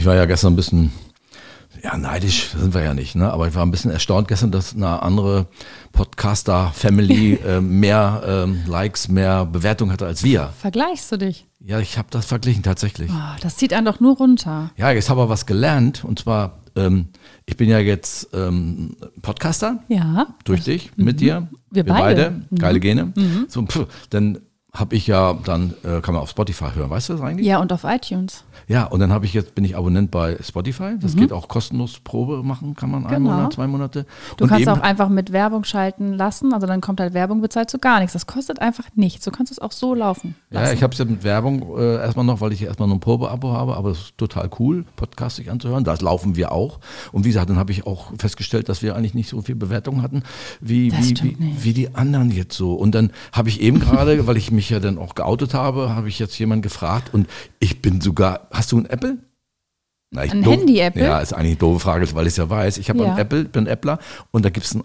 Ich war ja gestern ein bisschen, ja, neidisch sind wir ja nicht, ne? aber ich war ein bisschen erstaunt gestern, dass eine andere Podcaster-Family äh, mehr ähm, Likes, mehr Bewertung hatte als wir. Vergleichst du dich? Ja, ich habe das verglichen tatsächlich. Oh, das zieht einen doch nur runter. Ja, jetzt habe ich was gelernt und zwar, ähm, ich bin ja jetzt ähm, Podcaster Ja. durch dich, mit dir. Wir beide. Mhm. Geile Gene. So, pff, dann habe ich ja, dann äh, kann man auf Spotify hören, weißt du das eigentlich? Ja, und auf iTunes. Ja, und dann habe ich jetzt, bin ich Abonnent bei Spotify. Das geht auch kostenlos Probe machen, kann man einen Mhm. Genau. Monat, zwei Monate. Du und kannst auch einfach mit Werbung schalten lassen. Also dann kommt halt Werbung, bezahlt so gar nichts. Das kostet einfach nichts. Du kannst es auch so laufen lassen. Ja, ich habe es ja mit Werbung äh, erstmal noch, weil ich erstmal nur ein Probeabo habe, aber es ist total cool, Podcast sich anzuhören. Das laufen wir auch. Und wie gesagt, dann habe ich auch festgestellt, dass wir eigentlich nicht so viel Bewertungen hatten, wie, wie, wie, wie die anderen jetzt so. Und dann habe ich eben gerade, weil ich mich ja dann auch geoutet habe, habe ich jetzt jemanden gefragt und ich bin sogar, hast du ein Apple? Na, ich Ein Handy-Apple? Ja, ist eigentlich eine doofe Frage, weil ich es ja weiß. Ich habe Ja. ein Apple, bin Appler und da gibt es ein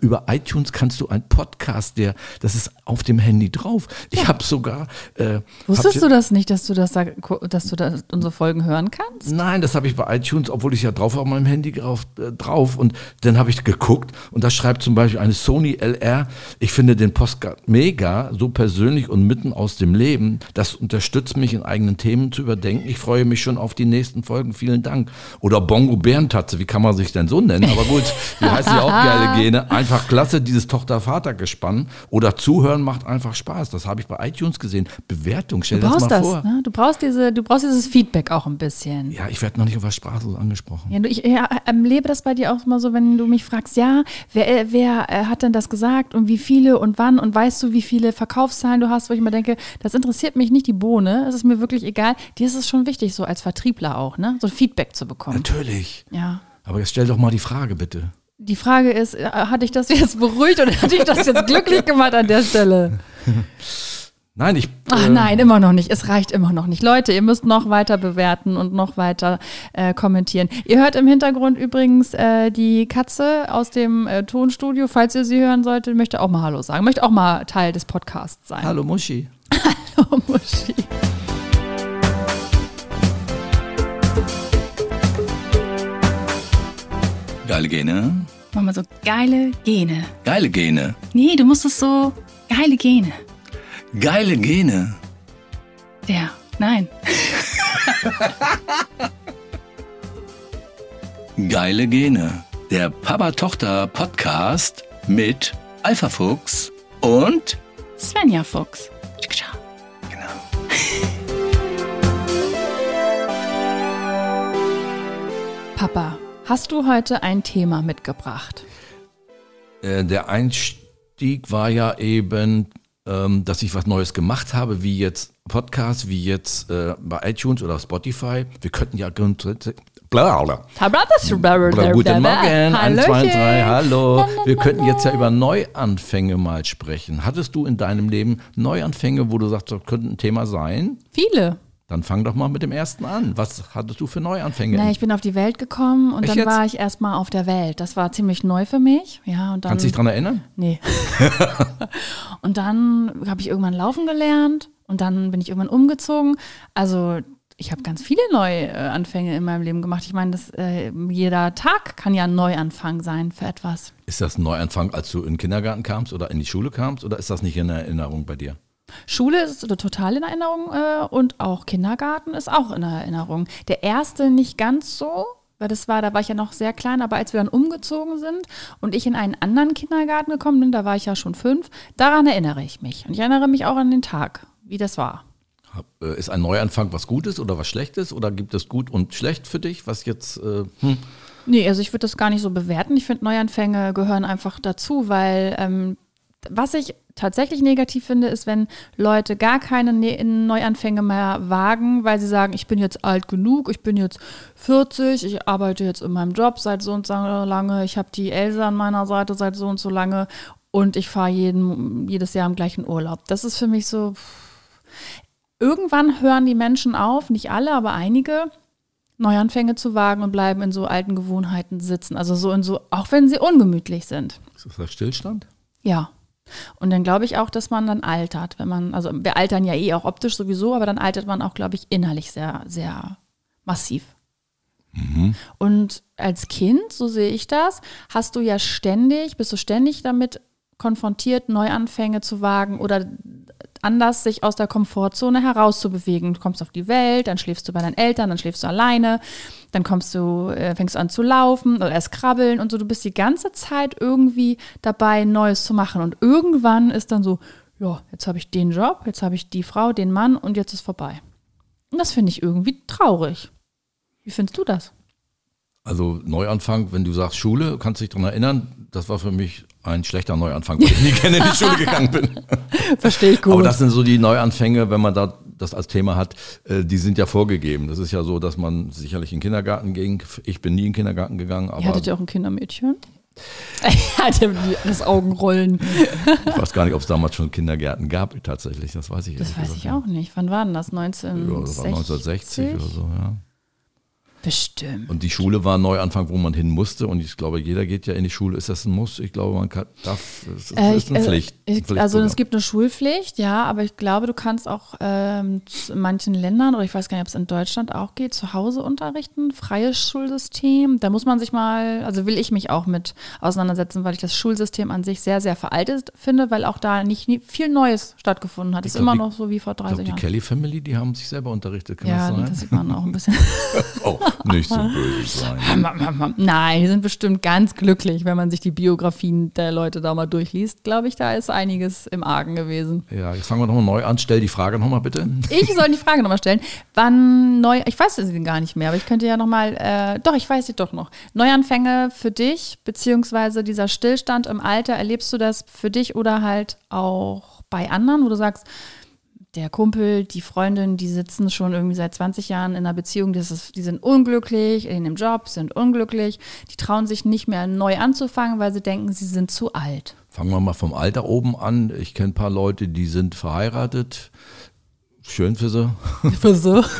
über iTunes kannst du einen Podcast, der, das ist auf dem Handy drauf. Ich habe sogar. Äh, Wusstest hab- du das nicht, dass du das, da- dass du das, unsere Folgen hören kannst? Nein, das habe ich bei iTunes, obwohl ich ja drauf auf meinem Handy drauf. Äh, drauf. Und dann habe ich geguckt und da schreibt zum Beispiel eine Sony LR, ich finde den Podcast mega, so persönlich und mitten aus dem Leben. Das unterstützt mich in eigenen Themen zu überdenken. Ich freue mich schon auf die nächsten Folgen. Vielen Dank. Oder Bongo Bärentatze, wie kann man sich denn so nennen? Aber gut, die heißen ja auch geile Gene. Einfach klasse, dieses Tochter-Vater-Gespann. Oder Zuhören macht einfach Spaß. Das habe ich bei iTunes gesehen. Bewertung, stell dir das brauchst mal das, vor. ne? Du brauchst diese, du brauchst dieses Feedback auch ein bisschen. Ja, ich werde noch nicht auf was Sprachlos angesprochen. Ja, du, ich ja, ähm, lebe das bei dir auch immer so, wenn du mich fragst, ja, wer, äh, wer äh, hat denn das gesagt und wie viele und wann und weißt du, wie viele Verkaufszahlen du hast, wo ich immer denke, das interessiert mich nicht die Bohne, es ist mir wirklich egal. Dir ist es schon wichtig, so als Vertriebler auch, ne, so Feedback zu bekommen. Natürlich. Ja. Aber jetzt stell doch mal die Frage bitte. Die Frage ist, äh, hatte ich das jetzt beruhigt oder hatte ich das jetzt glücklich gemacht an der Stelle? Nein, ich. Ach äh, nein, immer noch nicht. Es reicht immer noch nicht. Leute, ihr müsst noch weiter bewerten und noch weiter äh, kommentieren. Ihr hört im Hintergrund übrigens äh, die Katze aus dem äh, Tonstudio. Falls ihr sie hören solltet, möchte auch mal Hallo sagen. Möchte auch mal Teil des Podcasts sein. Hallo Muschi. Hallo Muschi. Geile Gene. Mach mal so geile Gene. Geile Gene. Nee, du musst es so geile Gene. Geile Gene. Der. Nein. Geile Gene. Der Papa-Tochter-Podcast mit Alpha Fuchs und Svenja Fuchs. genau. Papa, hast du heute ein Thema mitgebracht? Äh, der Einstieg war ja eben, ähm, dass ich was Neues gemacht habe, wie jetzt Podcast, wie jetzt äh, bei iTunes oder Spotify. Wir könnten ja grundsätzlich. Blablabla. Oder Guten Morgen, 1, 2, 3, hallo. Wir könnten jetzt ja über Neuanfänge mal sprechen. Hattest du in deinem Leben Neuanfänge, wo du sagst, das könnte ein Thema sein? Viele. Dann fang doch mal mit dem ersten an. Was hattest du für Neuanfänge? Na, ich bin auf die Welt gekommen und Echt dann jetzt? war ich erstmal auf der Welt. Das war ziemlich neu für mich. Ja, und dann. Kannst du dich dran erinnern? Nee. und dann habe ich irgendwann laufen gelernt und dann bin ich irgendwann umgezogen. Also ich habe ganz viele Neuanfänge in meinem Leben gemacht. Ich meine, das, äh, jeder Tag kann ja ein Neuanfang sein für etwas. Ist das ein Neuanfang, als du in den Kindergarten kamst oder in die Schule kamst oder ist das nicht in Erinnerung bei dir? Schule ist total in Erinnerung äh, und auch Kindergarten ist auch in Erinnerung. Der erste nicht ganz so, weil das war, da war ich ja noch sehr klein, aber als wir dann umgezogen sind und ich in einen anderen Kindergarten gekommen bin, da war ich ja schon fünf, daran erinnere ich mich. Und ich erinnere mich auch an den Tag, wie das war. Äh, Ist ein Neuanfang was Gutes oder was Schlechtes oder gibt es gut und schlecht für dich, was jetzt, äh, hm, Nee, also ich würde das gar nicht so bewerten. Ich finde, Neuanfänge gehören einfach dazu, weil ähm, was ich tatsächlich negativ finde, ist, wenn Leute gar keine ne Neuanfänge mehr wagen, weil sie sagen, ich bin jetzt alt genug, ich bin jetzt 40, ich arbeite jetzt in meinem Job seit so und so lange, ich habe die Elsa an meiner Seite seit so und so lange und ich fahre jeden, jedes Jahr im gleichen Urlaub. Das ist für mich so. Irgendwann hören die Menschen auf, nicht alle, aber einige, Neuanfänge zu wagen und bleiben in so alten Gewohnheiten sitzen. Also so in so, auch wenn sie ungemütlich sind. ist das der Stillstand? Ja. Und dann glaube ich auch, dass man dann altert, wenn man, also wir altern ja eh auch optisch sowieso, aber dann altert man auch, glaube ich, innerlich sehr, sehr massiv. Und als Kind, so sehe ich das, hast du ja ständig, bist du ständig damit konfrontiert, Neuanfänge zu wagen oder anders sich aus der Komfortzone herauszubewegen. Du kommst auf die Welt, dann schläfst du bei deinen Eltern, dann schläfst du alleine, dann kommst du, äh, fängst an zu laufen oder erst krabbeln und so. Du bist die ganze Zeit irgendwie dabei, Neues zu machen. Und irgendwann ist dann so, ja, jetzt habe ich den Job, jetzt habe ich die Frau, den Mann und jetzt ist vorbei. Und das finde ich irgendwie traurig. Wie findest du das? Also Neuanfang, wenn du sagst Schule, kannst du dich daran erinnern, das war für mich ein schlechter Neuanfang, weil ich nie gerne in die Schule gegangen bin. Verstehe ich gut. Aber das sind so die Neuanfänge, wenn man da das als Thema hat, äh, die sind ja vorgegeben. Das ist ja so, dass man sicherlich in den Kindergarten ging. Ich bin nie in den Kindergarten gegangen, aber Ihr hattet ja auch ein Kindermädchen. Ich hatte das Augenrollen. ich weiß gar nicht, ob es damals schon Kindergärten gab tatsächlich. Das weiß ich Das ehrlich weiß ich auch nicht. Wann war denn das? nicht. Ja, das 1960? war 1960 oder so, ja. Bestimmt. Und die Schule war ein Neuanfang, wo man hin musste. Und ich glaube, jeder geht ja in die Schule. Ist das ein Muss? Ich glaube, man kann, darf, es ist, Äh, ist eine ich- äh, Pflicht. Ich, also es gibt eine Schulpflicht, ja, aber ich glaube, du kannst auch ähm, in manchen Ländern, oder ich weiß gar nicht, ob es in Deutschland auch geht, zu Hause unterrichten, freies Schulsystem. Da muss man sich mal, also will ich mich auch mit auseinandersetzen, weil ich das Schulsystem an sich sehr, sehr veraltet finde, weil auch da nicht nie, viel Neues stattgefunden hat. Es ist glaub, immer die- noch so wie vor Ich 30 glaube, die Jahren. Kelly Family, die haben sich selber unterrichtet. Kann ja, das sein? das sieht man auch ein bisschen. oh, nicht so böse sein. Nein, die sind bestimmt ganz glücklich, wenn man sich die Biografien der Leute da mal durchliest. Glaube ich, da ist einiges im Argen gewesen. Ja, jetzt fangen wir nochmal neu an. Stell die Frage nochmal bitte. Ich soll die Frage nochmal stellen. Wann neu, ich weiß sie gar nicht mehr, aber ich könnte ja nochmal, äh, doch, ich weiß sie doch noch. Neuanfänge für dich, beziehungsweise dieser Stillstand im Alter, erlebst du das für dich oder halt auch bei anderen, wo du sagst, der Kumpel, die Freundin, die sitzen schon irgendwie seit 20 Jahren in einer Beziehung, das ist, die sind unglücklich, in dem Job, sind unglücklich, die trauen sich nicht mehr neu anzufangen, weil sie denken, sie sind zu alt. Fangen wir mal vom Alter oben an. Ich kenne ein paar Leute, die sind verheiratet. Schön für sie. Für so.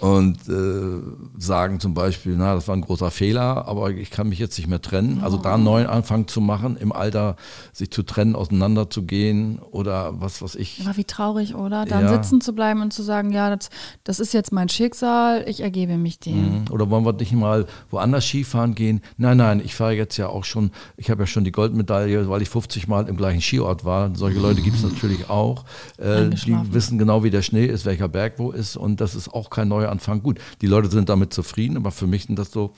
Und äh, sagen zum Beispiel, na, das war ein großer Fehler, aber ich kann mich jetzt nicht mehr trennen. Also da einen neuen Anfang zu machen, im Alter sich zu trennen, auseinanderzugehen oder was weiß ich. Aber wie traurig, oder? Dann Ja. sitzen zu bleiben und zu sagen, ja, das, das ist jetzt mein Schicksal, ich ergebe mich dem. Oder wollen wir nicht mal woanders Skifahren gehen? Nein, nein, ich fahre jetzt ja auch schon, ich habe ja schon die Goldmedaille, weil ich 50 Mal im gleichen Skiort war. Solche Leute gibt es natürlich auch. Äh, die wissen genau, wie der Schnee ist, welcher Berg wo ist und das ist auch kein neuer Anfang. Gut, die Leute sind damit zufrieden, aber für mich sind das so,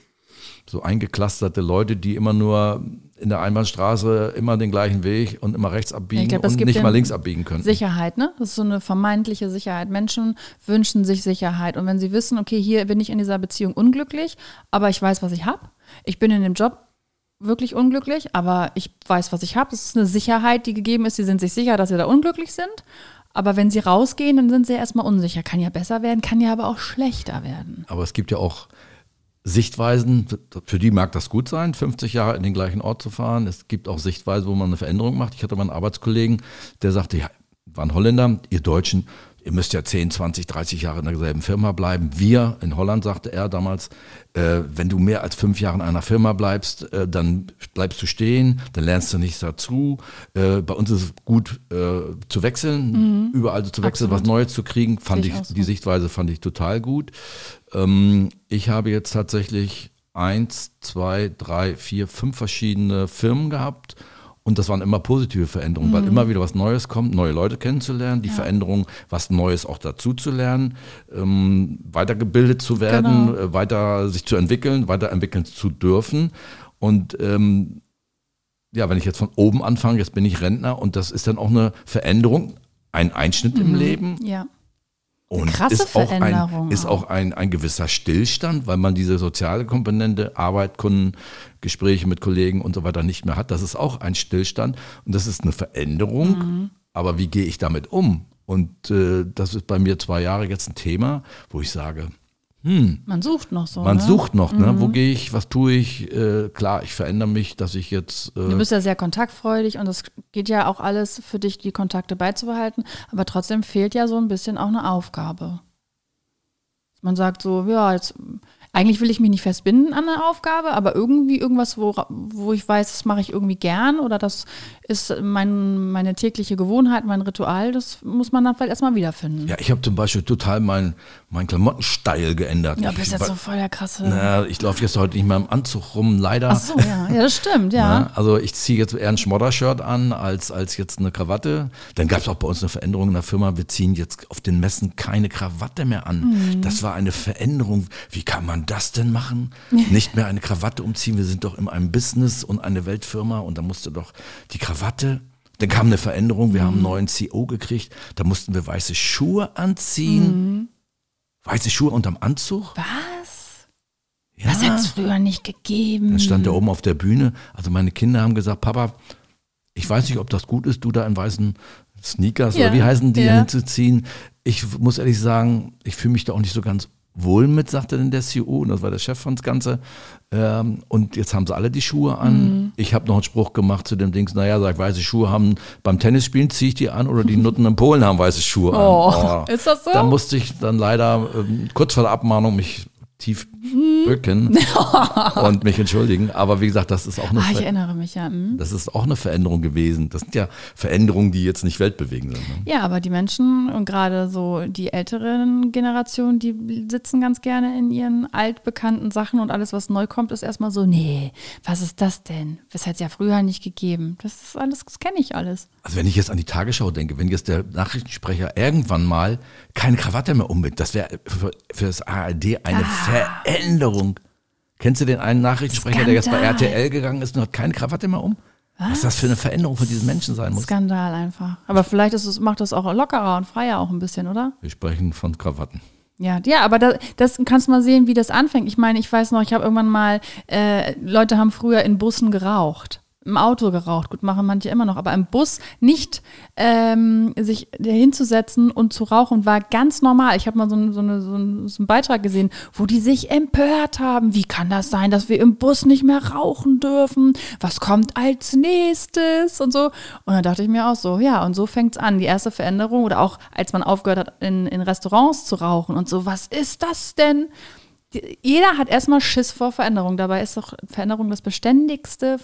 so eingeklusterte Leute, die immer nur in der Einbahnstraße immer den gleichen Weg und immer rechts abbiegen glaub, und nicht mal links abbiegen können. Sicherheit, ne? Das ist so eine vermeintliche Sicherheit. Menschen wünschen sich Sicherheit. Und wenn sie wissen, okay, hier bin ich in dieser Beziehung unglücklich, aber ich weiß, was ich habe. Ich bin in dem Job wirklich unglücklich, aber ich weiß, was ich habe. Das ist eine Sicherheit, die gegeben ist. Sie sind sich sicher, dass sie da unglücklich sind. Aber wenn sie rausgehen, dann sind sie erstmal unsicher. Kann ja besser werden, kann ja aber auch schlechter werden. Aber es gibt ja auch Sichtweisen, für die mag das gut sein, 50 Jahre in den gleichen Ort zu fahren. Es gibt auch Sichtweisen, wo man eine Veränderung macht. Ich hatte mal einen Arbeitskollegen, der sagte, ja, war ein Holländer, ihr Deutschen, ihr müsst ja 10, 20, 30 Jahre in derselben Firma bleiben. Wir in Holland, sagte er damals, äh, wenn du mehr als fünf Jahre in einer Firma bleibst, äh, dann bleibst du stehen, dann lernst du nichts dazu. Äh, bei uns ist es gut äh, zu wechseln, überall zu wechseln, was Absolut. Neues zu kriegen, fand ich, ich so. die Sichtweise fand ich total gut. Ähm, ich habe jetzt tatsächlich eins, zwei, drei, vier, fünf verschiedene Firmen gehabt. Und das waren immer positive Veränderungen, Mhm. weil immer wieder was Neues kommt, neue Leute kennenzulernen, die Veränderung, was Neues auch dazu zu lernen, ähm, weitergebildet zu werden, Genau. äh, weiter sich zu entwickeln, weiterentwickeln zu dürfen. Und ähm, ja, wenn ich jetzt von oben anfange, jetzt bin ich Rentner und das ist dann auch eine Veränderung, ein Einschnitt im Leben. Ja. Und krasse ist auch, ein, ist auch ein, ein gewisser Stillstand, weil man diese soziale Komponente, Arbeit, Kunden, Gespräche mit Kollegen und so weiter nicht mehr hat. Das ist auch ein Stillstand und das ist eine Veränderung. Mhm. Aber wie gehe ich damit um? Und äh, das ist bei mir zwei Jahre jetzt ein Thema, wo ich sage, Man sucht noch so. man ne? sucht noch, ne? wo gehe ich, was tue ich? Äh, klar, ich verändere mich, dass ich jetzt... Äh, Du bist ja sehr kontaktfreudig und es geht ja auch alles für dich, die Kontakte beizubehalten. Aber trotzdem fehlt ja so ein bisschen auch eine Aufgabe. Man sagt so, ja, jetzt, eigentlich will ich mich nicht festbinden an eine Aufgabe, aber irgendwie irgendwas, wo, wo ich weiß, das mache ich irgendwie gern oder das ist mein, meine tägliche Gewohnheit, mein Ritual, das muss man dann vielleicht erstmal wiederfinden. Ja, ich habe zum Beispiel total mein, meinen Klamottensteil geändert. Ja, bist jetzt so voll der krasse. Na, ich laufe jetzt heute nicht mehr im Anzug rum, leider. Ach so, ja. Ja, das stimmt, ja. Ne? Also ich ziehe jetzt eher ein Schmoddershirt an als, als jetzt eine Krawatte. Dann gab es auch bei uns eine Veränderung in der Firma. Wir ziehen jetzt auf den Messen keine Krawatte mehr an. Mhm. Das war eine Veränderung. Wie kann man das denn machen? Nicht mehr eine Krawatte umziehen. Wir sind doch in einem Business und eine Weltfirma und da musste doch die Krawatte. Dann kam eine Veränderung. Wir haben einen neuen CEO gekriegt. Da mussten wir weiße Schuhe anziehen. Mhm. Weiße Schuhe unterm Anzug. Was? Ja. Das hätte es früher nicht gegeben. Dann stand er oben auf der Bühne. Also meine Kinder haben gesagt, Papa, ich weiß nicht, ob das gut ist, du da in weißen Sneakers Ja, oder wie heißen die ja. hinzuziehen. Ich muss ehrlich sagen, ich fühle mich da auch nicht so ganz wohl mit, sagte dann der CEO, und das war der Chef von das Ganze. Ähm, und jetzt haben sie alle die Schuhe an. Mhm. Ich habe noch einen Spruch gemacht zu dem Dings, naja, sag, weiße Schuhe haben beim Tennisspielen ziehe ich die an oder die Nutten in Polen haben weiße Schuhe an. Oh, ist das so? Da musste ich dann leider ähm, kurz vor der Abmahnung mich tief Mhm. bücken und mich entschuldigen. Aber wie gesagt, das ist auch eine, Ah, ich Ver erinnere mich ja. hm. das ist auch eine Veränderung gewesen. Das sind ja Veränderungen, die jetzt nicht weltbewegend sind. Ne? Ja, aber die Menschen und gerade so die älteren Generationen, die sitzen ganz gerne in ihren altbekannten Sachen und alles, was neu kommt, ist erstmal so, nee, was ist das denn? Das hat es ja früher nicht gegeben. Das ist alles, das kenne ich alles. Also wenn ich jetzt an die Tagesschau denke, wenn jetzt der Nachrichtensprecher irgendwann mal keine Krawatte mehr umbindet, das wäre für, für das ARD eine Veränderung. Kennst du den einen Nachrichtensprecher, der jetzt bei Skandal. RTL gegangen ist und hat keine Krawatte mehr um? Was, das für eine Veränderung von diesen Menschen sein muss? Skandal einfach. Aber vielleicht ist es, macht das auch lockerer und freier auch ein bisschen, oder? Wir sprechen von Krawatten. Ja, ja, aber da, das kannst du mal sehen, wie das anfängt. Ich meine, ich weiß noch, ich habe irgendwann mal, äh, Leute haben früher in Bussen geraucht. Im Auto geraucht, gut, machen manche immer noch, aber im Bus nicht ähm, sich hinzusetzen und zu rauchen war ganz normal. Ich habe mal so, ein- so, eine, so, einen, so einen Beitrag gesehen, wo die sich empört haben. Wie kann das sein, dass wir im Bus nicht mehr rauchen dürfen? Was kommt als nächstes? Und so. Und dann dachte ich mir auch so, ja, und so fängt's an. Die erste Veränderung oder auch als man aufgehört hat, in, in Restaurants zu rauchen und so, was ist das denn? Jeder hat erstmal Schiss vor Veränderung. Dabei ist doch Veränderung das Beständigste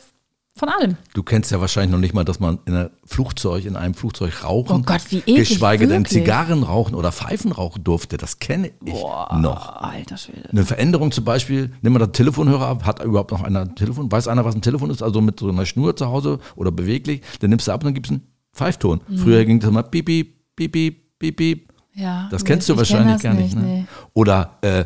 von allem. Du kennst ja wahrscheinlich noch nicht mal, dass man in einem Flugzeug, in einem Flugzeug rauchen, Oh Gott, wie eklig, geschweige denn wirklich. Zigarren rauchen oder Pfeifen rauchen durfte. Das kenne ich noch. Alter Schwede. Eine Veränderung zum Beispiel, nimm mal das Telefonhörer ab, hat überhaupt noch einer ein Telefon? Weiß einer, was ein Telefon ist? Also mit so einer Schnur zu Hause oder beweglich, dann nimmst du ab und dann gibt's einen Pfeifton. Mhm. Früher ging das immer piep, piep, piep, piep, piep. Ja, Das nee, kennst du ich wahrscheinlich gar das nicht. ne? nee. Oder äh,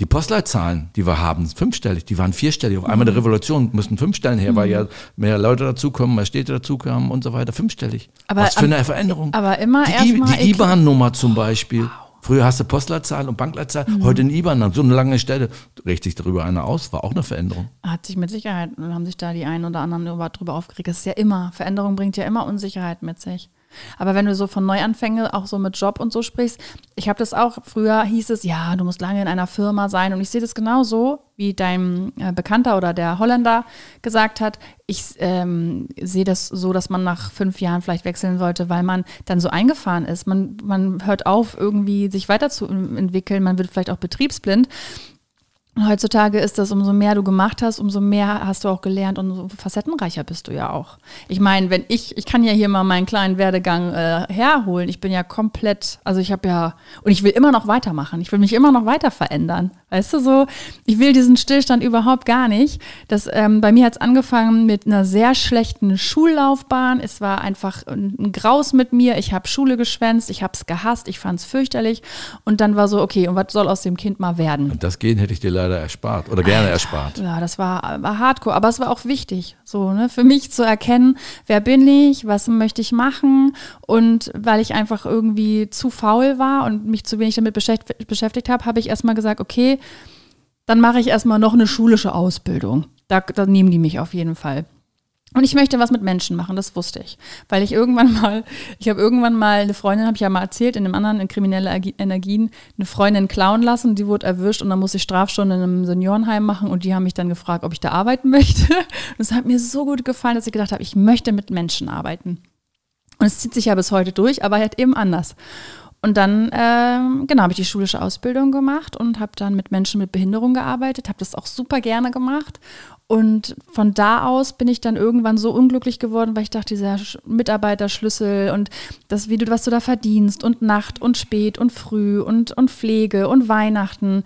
die Postleitzahlen, die wir haben, sind fünfstellig, die waren vierstellig. Auf einmal der Revolution müssen fünf Stellen her, weil ja mehr Leute dazukommen, mehr Städte dazukommen und so weiter. Fünfstellig. Aber Was für eine Veränderung. aber immer die, erst I- mal Die. IBAN-Nummer zum Beispiel. Früher hast du Postleitzahl und Bankleitzahl, Mhm. heute ein IBAN, so eine lange Stelle. Regt sich darüber einer aus, war auch eine Veränderung. Hat sich mit Sicherheit, haben sich da die einen oder anderen über- drüber aufgeregt. Das ist ja immer, Veränderung bringt ja immer Unsicherheit mit sich. Aber wenn du so von Neuanfänge, auch so mit Job und so sprichst, ich habe das auch, früher hieß es, ja, du musst lange in einer Firma sein. Und ich sehe das genauso, wie dein äh, Bekannter oder der Holländer gesagt hat. Ich ähm, sehe das so, dass man nach fünf Jahren vielleicht wechseln sollte, weil man dann so eingefahren ist. Man, man hört auf, irgendwie sich weiterzuentwickeln. Man wird vielleicht auch betriebsblind. Heutzutage ist das, umso mehr du gemacht hast, umso mehr hast du auch gelernt und umso facettenreicher bist du ja auch. Ich meine, wenn ich, ich kann ja hier mal meinen kleinen Werdegang äh, herholen. Ich bin ja komplett, also ich habe ja, und ich will immer noch weitermachen. Ich will mich immer noch weiter verändern. Weißt du so, ich will diesen Stillstand überhaupt gar nicht. Das, ähm, bei mir hat es angefangen mit einer sehr schlechten Schullaufbahn. Es war einfach ein, ein Graus mit mir. Ich habe Schule geschwänzt, ich habe es gehasst, ich fand es fürchterlich. Und dann war so, okay, und was soll aus dem Kind mal werden? Und das Gehen hätte ich dir leider erspart oder gerne erspart. Ja, das war, war hardcore, aber es war auch wichtig, so, ne, für mich zu erkennen, wer bin ich, was möchte ich machen und weil ich einfach irgendwie zu faul war und mich zu wenig damit beschäftigt, beschäftigt habe, habe ich erstmal gesagt, okay, dann mache ich erstmal noch eine schulische Ausbildung. Da, da nehmen die mich auf jeden Fall. Und ich möchte was mit Menschen machen, das wusste ich. Weil ich irgendwann mal, ich habe irgendwann mal eine Freundin, habe ich ja mal erzählt, in einem anderen, in kriminelle Energien, eine Freundin klauen lassen, die wurde erwischt und dann musste ich Strafstunden in einem Seniorenheim machen und die haben mich dann gefragt, ob ich da arbeiten möchte. Und es hat mir so gut gefallen, dass ich gedacht habe, ich möchte mit Menschen arbeiten. Und es zieht sich ja bis heute durch, aber halt eben anders. Und dann, ähm, genau, habe ich die schulische Ausbildung gemacht und habe dann mit Menschen mit Behinderung gearbeitet, habe das auch super gerne gemacht. Und von da aus bin ich dann irgendwann so unglücklich geworden, weil ich dachte, dieser Sch- Mitarbeiterschlüssel und das, wie du, was du da verdienst und Nacht und spät und früh und, und Pflege und Weihnachten.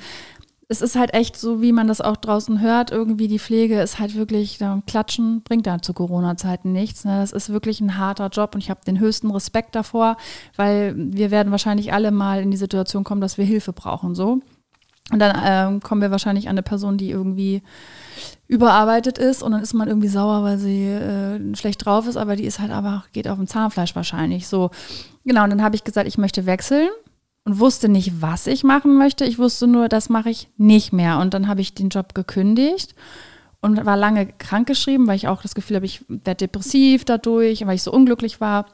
Es ist halt echt so, wie man das auch draußen hört, irgendwie die Pflege ist halt wirklich, klatschen bringt da zu Corona-Zeiten nichts. Ne? Das ist wirklich ein harter Job und ich habe den höchsten Respekt davor, weil wir werden wahrscheinlich alle mal in die Situation kommen, dass wir Hilfe brauchen, so. Und dann ähm, kommen wir wahrscheinlich an eine Person, die irgendwie überarbeitet ist und dann ist man irgendwie sauer, weil sie äh, schlecht drauf ist, aber die ist halt aber, geht auf dem Zahnfleisch wahrscheinlich. So, genau, und dann habe ich gesagt, ich möchte wechseln und wusste nicht, was ich machen möchte. Ich wusste nur, das mache ich nicht mehr. Und dann habe ich den Job gekündigt und war lange krankgeschrieben, weil ich auch das Gefühl habe, ich werde depressiv dadurch, weil ich so unglücklich war.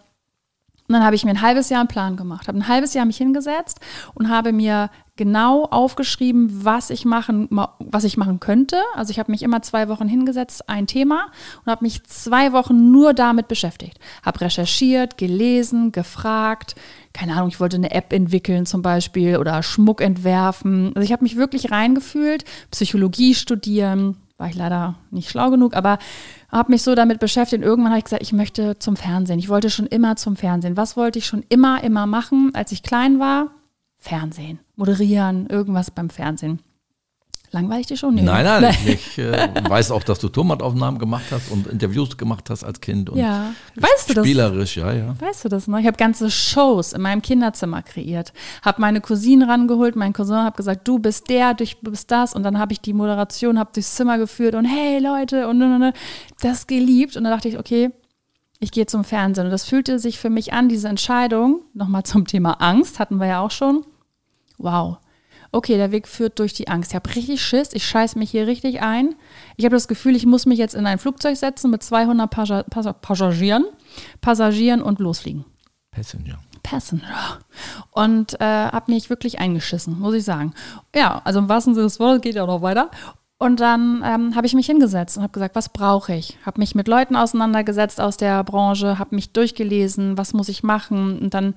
Und dann habe ich mir ein halbes Jahr einen Plan gemacht, habe ein halbes Jahr mich hingesetzt und habe mir genau aufgeschrieben, was ich machen, ma- was ich machen könnte. Also ich habe mich immer zwei Wochen hingesetzt, ein Thema und habe mich zwei Wochen nur damit beschäftigt. Habe recherchiert, gelesen, gefragt. Keine Ahnung, ich wollte eine App entwickeln zum Beispiel oder Schmuck entwerfen. Also ich habe mich wirklich reingefühlt, Psychologie studieren. War ich leider nicht schlau genug, aber habe mich so damit beschäftigt. Und irgendwann habe ich gesagt, ich möchte zum Fernsehen. Ich wollte schon immer zum Fernsehen. Was wollte ich schon immer, immer machen, als ich klein war? Fernsehen, moderieren, irgendwas beim Fernsehen. Langweilig dich schon? Nee. Nein, nein, ich äh, weiß auch, dass du Tonbandaufnahmen gemacht hast und Interviews gemacht hast als Kind. Und Ja, weißt du das? Spielerisch, ja, ja. Weißt du das noch? Ich habe ganze Shows in meinem Kinderzimmer kreiert. Habe meine Cousine rangeholt, meinen Cousin, habe gesagt, du bist der, du bist das. Und dann habe ich die Moderation, habe durchs Zimmer geführt und hey Leute und, und, und das geliebt. Und dann dachte ich, okay, ich gehe zum Fernsehen. Und das fühlte sich für mich an, diese Entscheidung, nochmal zum Thema Angst, hatten wir ja auch schon. Wow. Okay, der Weg führt durch die Angst. Ich habe richtig Schiss, ich scheiß mich hier richtig ein. Ich habe das Gefühl, ich muss mich jetzt in ein Flugzeug setzen mit 200 Passa Passa Passagieren, Passagieren und losfliegen. Passenger. Passenger. Und äh, habe mich wirklich eingeschissen, muss ich sagen. Ja, also im wahrsten Sinne des Wortes geht ja noch weiter. Und dann ähm, habe ich mich hingesetzt und habe gesagt, was brauche ich? Habe mich mit Leuten auseinandergesetzt aus der Branche, habe mich durchgelesen, was muss ich machen? Und dann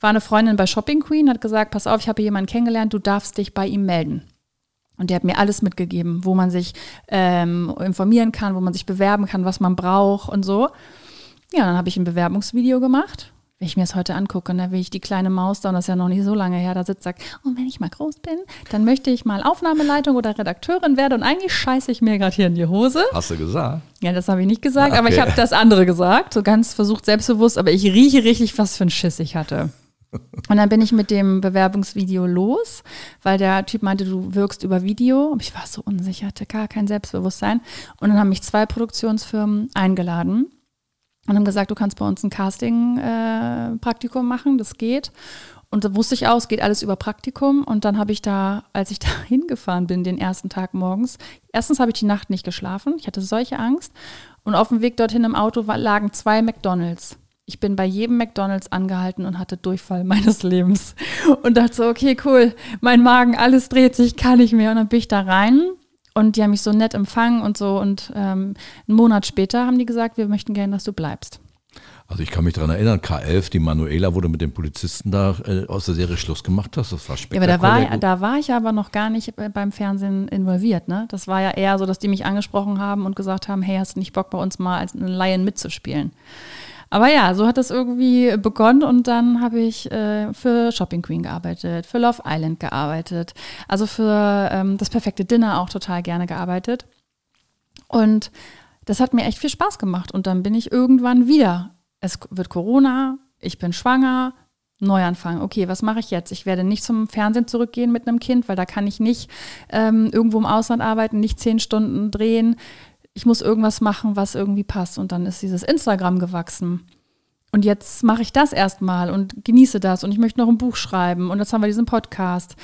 war eine Freundin bei Shopping Queen, hat gesagt, pass auf, ich habe jemanden kennengelernt, du darfst dich bei ihm melden. Und der hat mir alles mitgegeben, wo man sich ähm, informieren kann, wo man sich bewerben kann, was man braucht und so. Ja, dann habe ich ein Bewerbungsvideo gemacht. Wenn ich mir das heute angucke, ne, wie ich die kleine Maus da, und das ist ja noch nicht so lange her, da sitzt, sagt, und wenn ich mal groß bin, dann möchte ich mal Aufnahmeleitung oder Redakteurin werden und eigentlich scheiße ich mir gerade hier in die Hose. Hast du gesagt? Ja, das habe ich nicht gesagt, aber ich Okay. habe das andere gesagt, so ganz versucht selbstbewusst, aber ich rieche richtig, was für ein Schiss ich hatte. Und dann bin ich mit dem Bewerbungsvideo los, weil der Typ meinte, du wirkst über Video. Und ich war so unsicher, hatte gar kein Selbstbewusstsein. Und dann haben mich zwei Produktionsfirmen eingeladen und haben gesagt, du kannst bei uns ein Casting-Praktikum machen, das geht. Und da wusste ich auch, es geht alles über Praktikum. Und dann habe ich da, als ich da hingefahren bin, den ersten Tag morgens, erstens habe ich die Nacht nicht geschlafen. Ich hatte solche Angst. Und auf dem Weg dorthin im Auto lagen zwei McDonalds. Ich bin bei jedem McDonalds angehalten und hatte Durchfall meines Lebens. Und dachte so, okay, cool, mein Magen, alles dreht sich, kann nicht mehr. Und dann bin ich da rein und die haben mich so nett empfangen und so. Und ähm, einen Monat später haben die gesagt, wir möchten gerne, dass du bleibst. Also ich kann mich daran erinnern, K11, die Manuela, wo du mit den Polizisten da äh, aus der Serie Schluss gemacht hast. Das war Ja, spektakulär. aber da war, da war ich aber noch gar nicht bei- beim Fernsehen involviert. Ne? Das war ja eher so, dass die mich angesprochen haben und gesagt haben, hey, hast du nicht Bock bei uns mal als einen Laien mitzuspielen? Aber ja, so hat das irgendwie begonnen und dann habe ich äh, für Shopping Queen gearbeitet, für Love Island gearbeitet, also für ähm, das perfekte Dinner auch total gerne gearbeitet. Und das hat mir echt viel Spaß gemacht. Und dann bin ich irgendwann wieder. Es wird Corona, ich bin schwanger, Neuanfang. Okay, was mache ich jetzt? Ich werde nicht zum Fernsehen zurückgehen mit einem Kind, weil da kann ich nicht ähm, irgendwo im Ausland arbeiten, nicht zehn Stunden drehen. Ich muss irgendwas machen, was irgendwie passt. Und dann ist dieses Instagram gewachsen. Und jetzt mache ich das erstmal und genieße das. Und ich möchte noch ein Buch schreiben. Und jetzt haben wir diesen Podcast.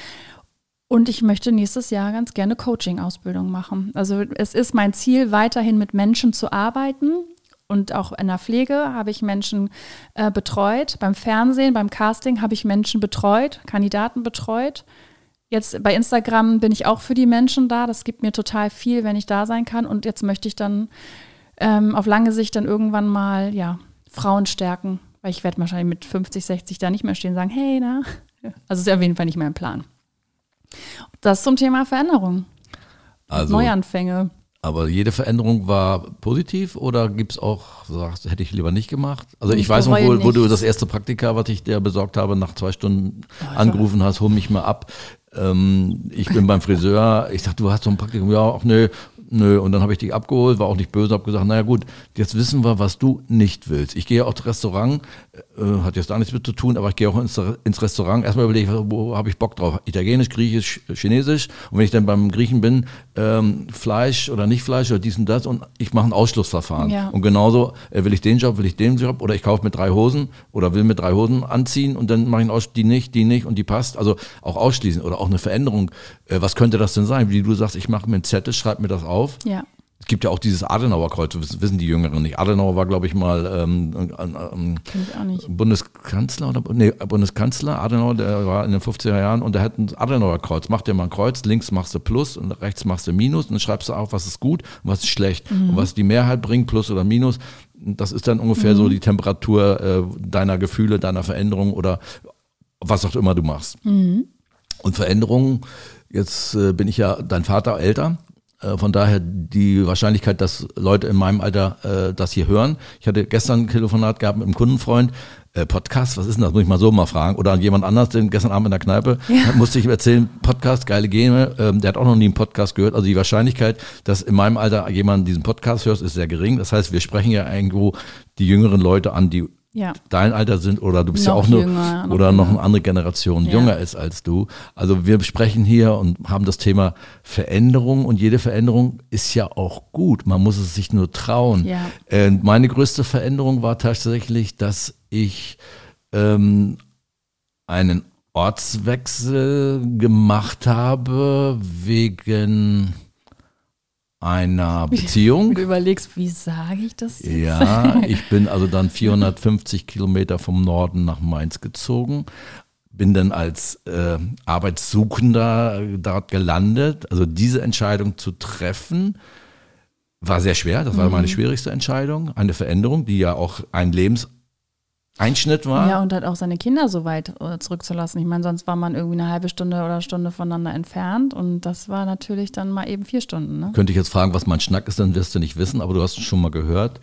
Und ich möchte nächstes Jahr ganz gerne Coaching-Ausbildung machen. Also es ist mein Ziel, weiterhin mit Menschen zu arbeiten. Und auch in der Pflege habe ich Menschen äh, betreut. Beim Fernsehen, beim Casting habe ich Menschen betreut, Kandidaten betreut. Jetzt bei Instagram bin ich auch für die Menschen da. Das gibt mir total viel, wenn ich da sein kann. Und jetzt möchte ich dann ähm, auf lange Sicht dann irgendwann mal ja, Frauen stärken. Weil ich werde wahrscheinlich mit 50, 60 da nicht mehr stehen und sagen, hey, na, Also ist auf jeden Fall nicht mein Plan. Das zum Thema Veränderung. Also, Neuanfänge. aber jede Veränderung war positiv oder gibt es auch, sagst, hätte ich lieber nicht gemacht? Also ich, Ich weiß noch, wo, wo du das erste Praktika, was ich dir besorgt habe, nach zwei Stunden war- angerufen hast, hol mich mal ab. Ähm, ich bin beim Friseur, ich dachte, du hast so ein Praktikum, ja, ach nö, nö. Und dann habe ich dich abgeholt, war auch nicht böse, habe gesagt, naja gut, jetzt wissen wir, was du nicht willst. Ich gehe auch ins Restaurant, äh, hat jetzt da nichts mit zu tun, aber ich gehe auch ins, ins Restaurant. Erstmal überlege ich, wo habe ich Bock drauf? Italienisch, Griechisch, Chinesisch. Und wenn ich dann beim Griechen bin, ähm, Fleisch oder nicht Fleisch oder dies und das und ich mache ein Ausschlussverfahren. Ja. Und genauso äh, will ich den Job, will ich den Job oder ich kaufe mit drei Hosen oder will mit drei Hosen anziehen und dann mache ich einen die nicht, die nicht und die passt. Also auch ausschließen oder auch eine Veränderung. Äh, was könnte das denn sein? Wie du sagst, ich mache mir einen Zettel, schreib mir das auf. Ja. Es gibt ja auch dieses Adenauerkreuz, das wissen, die Jüngeren nicht. Adenauer war, glaube ich, mal ähm, ähm, ich. Bundeskanzler oder nee, Bundeskanzler Adenauer, der war in den 50er Jahren und der hat ein Adenauer Kreuz. Mach dir mal ein Kreuz, links machst du Plus und rechts machst du Minus und dann schreibst du auf, was ist gut und was ist schlecht und was die Mehrheit bringt, Plus oder Minus. Das ist dann ungefähr so die Temperatur äh, deiner Gefühle, deiner Veränderung oder was auch immer du machst. Und Veränderungen, jetzt äh, bin ich ja dein Vater älter. Äh, von daher die Wahrscheinlichkeit, dass Leute in meinem Alter äh, das hier hören. Ich hatte gestern ein Telefonat gehabt mit einem Kundenfreund. Äh, Podcast, was ist denn das? Muss ich mal so mal fragen. Oder an jemand anders, den gestern Abend in der Kneipe, Ja. musste ich ihm erzählen, Podcast, geile Gene. Ähm, der hat auch noch nie einen Podcast gehört. Also die Wahrscheinlichkeit, dass in meinem Alter jemand diesen Podcast hört, ist sehr gering. Das heißt, wir sprechen ja irgendwo die jüngeren Leute an, die Ja. dein Alter sind oder du bist ja Noch auch eine jünger, noch oder noch eine andere Generation Ja. jünger ist als du. Also wir sprechen hier und haben das Thema Veränderung und jede Veränderung ist ja auch gut. Man muss es sich nur trauen. Ja. Äh, meine größte Veränderung war tatsächlich, dass ich ähm, einen Ortswechsel gemacht habe wegen einer Beziehung. Du überlegst, wie sage ich das jetzt? Ja, ich bin also dann 450 Kilometer vom Norden nach Mainz gezogen, bin dann als äh, Arbeitssuchender dort gelandet. Also diese Entscheidung zu treffen, war sehr schwer. Das war meine schwierigste Entscheidung. Eine Veränderung, die ja auch ein Lebenseinschnitt war. Ja, und halt auch seine Kinder so weit äh, zurückzulassen. Ich meine, sonst war man irgendwie eine halbe Stunde oder Stunde voneinander entfernt und das war natürlich dann mal eben vier Stunden. Ne? Könnte ich jetzt fragen, was mein Schnack ist, dann wirst du nicht wissen, aber du hast es schon mal gehört.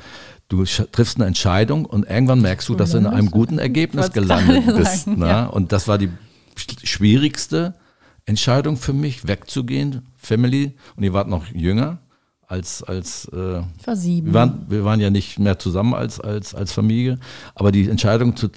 Du triffst eine Entscheidung und irgendwann merkst du, dass du in einem guten Ergebnis gelandet bist. sagen, ne? ja. Und das war die sch- schwierigste Entscheidung für mich, wegzugehen, Family. Und ihr wart noch jünger als, als äh, Ich war sieben. wir, waren, wir waren ja nicht mehr zusammen als, als, als Familie, aber die Entscheidung, zu,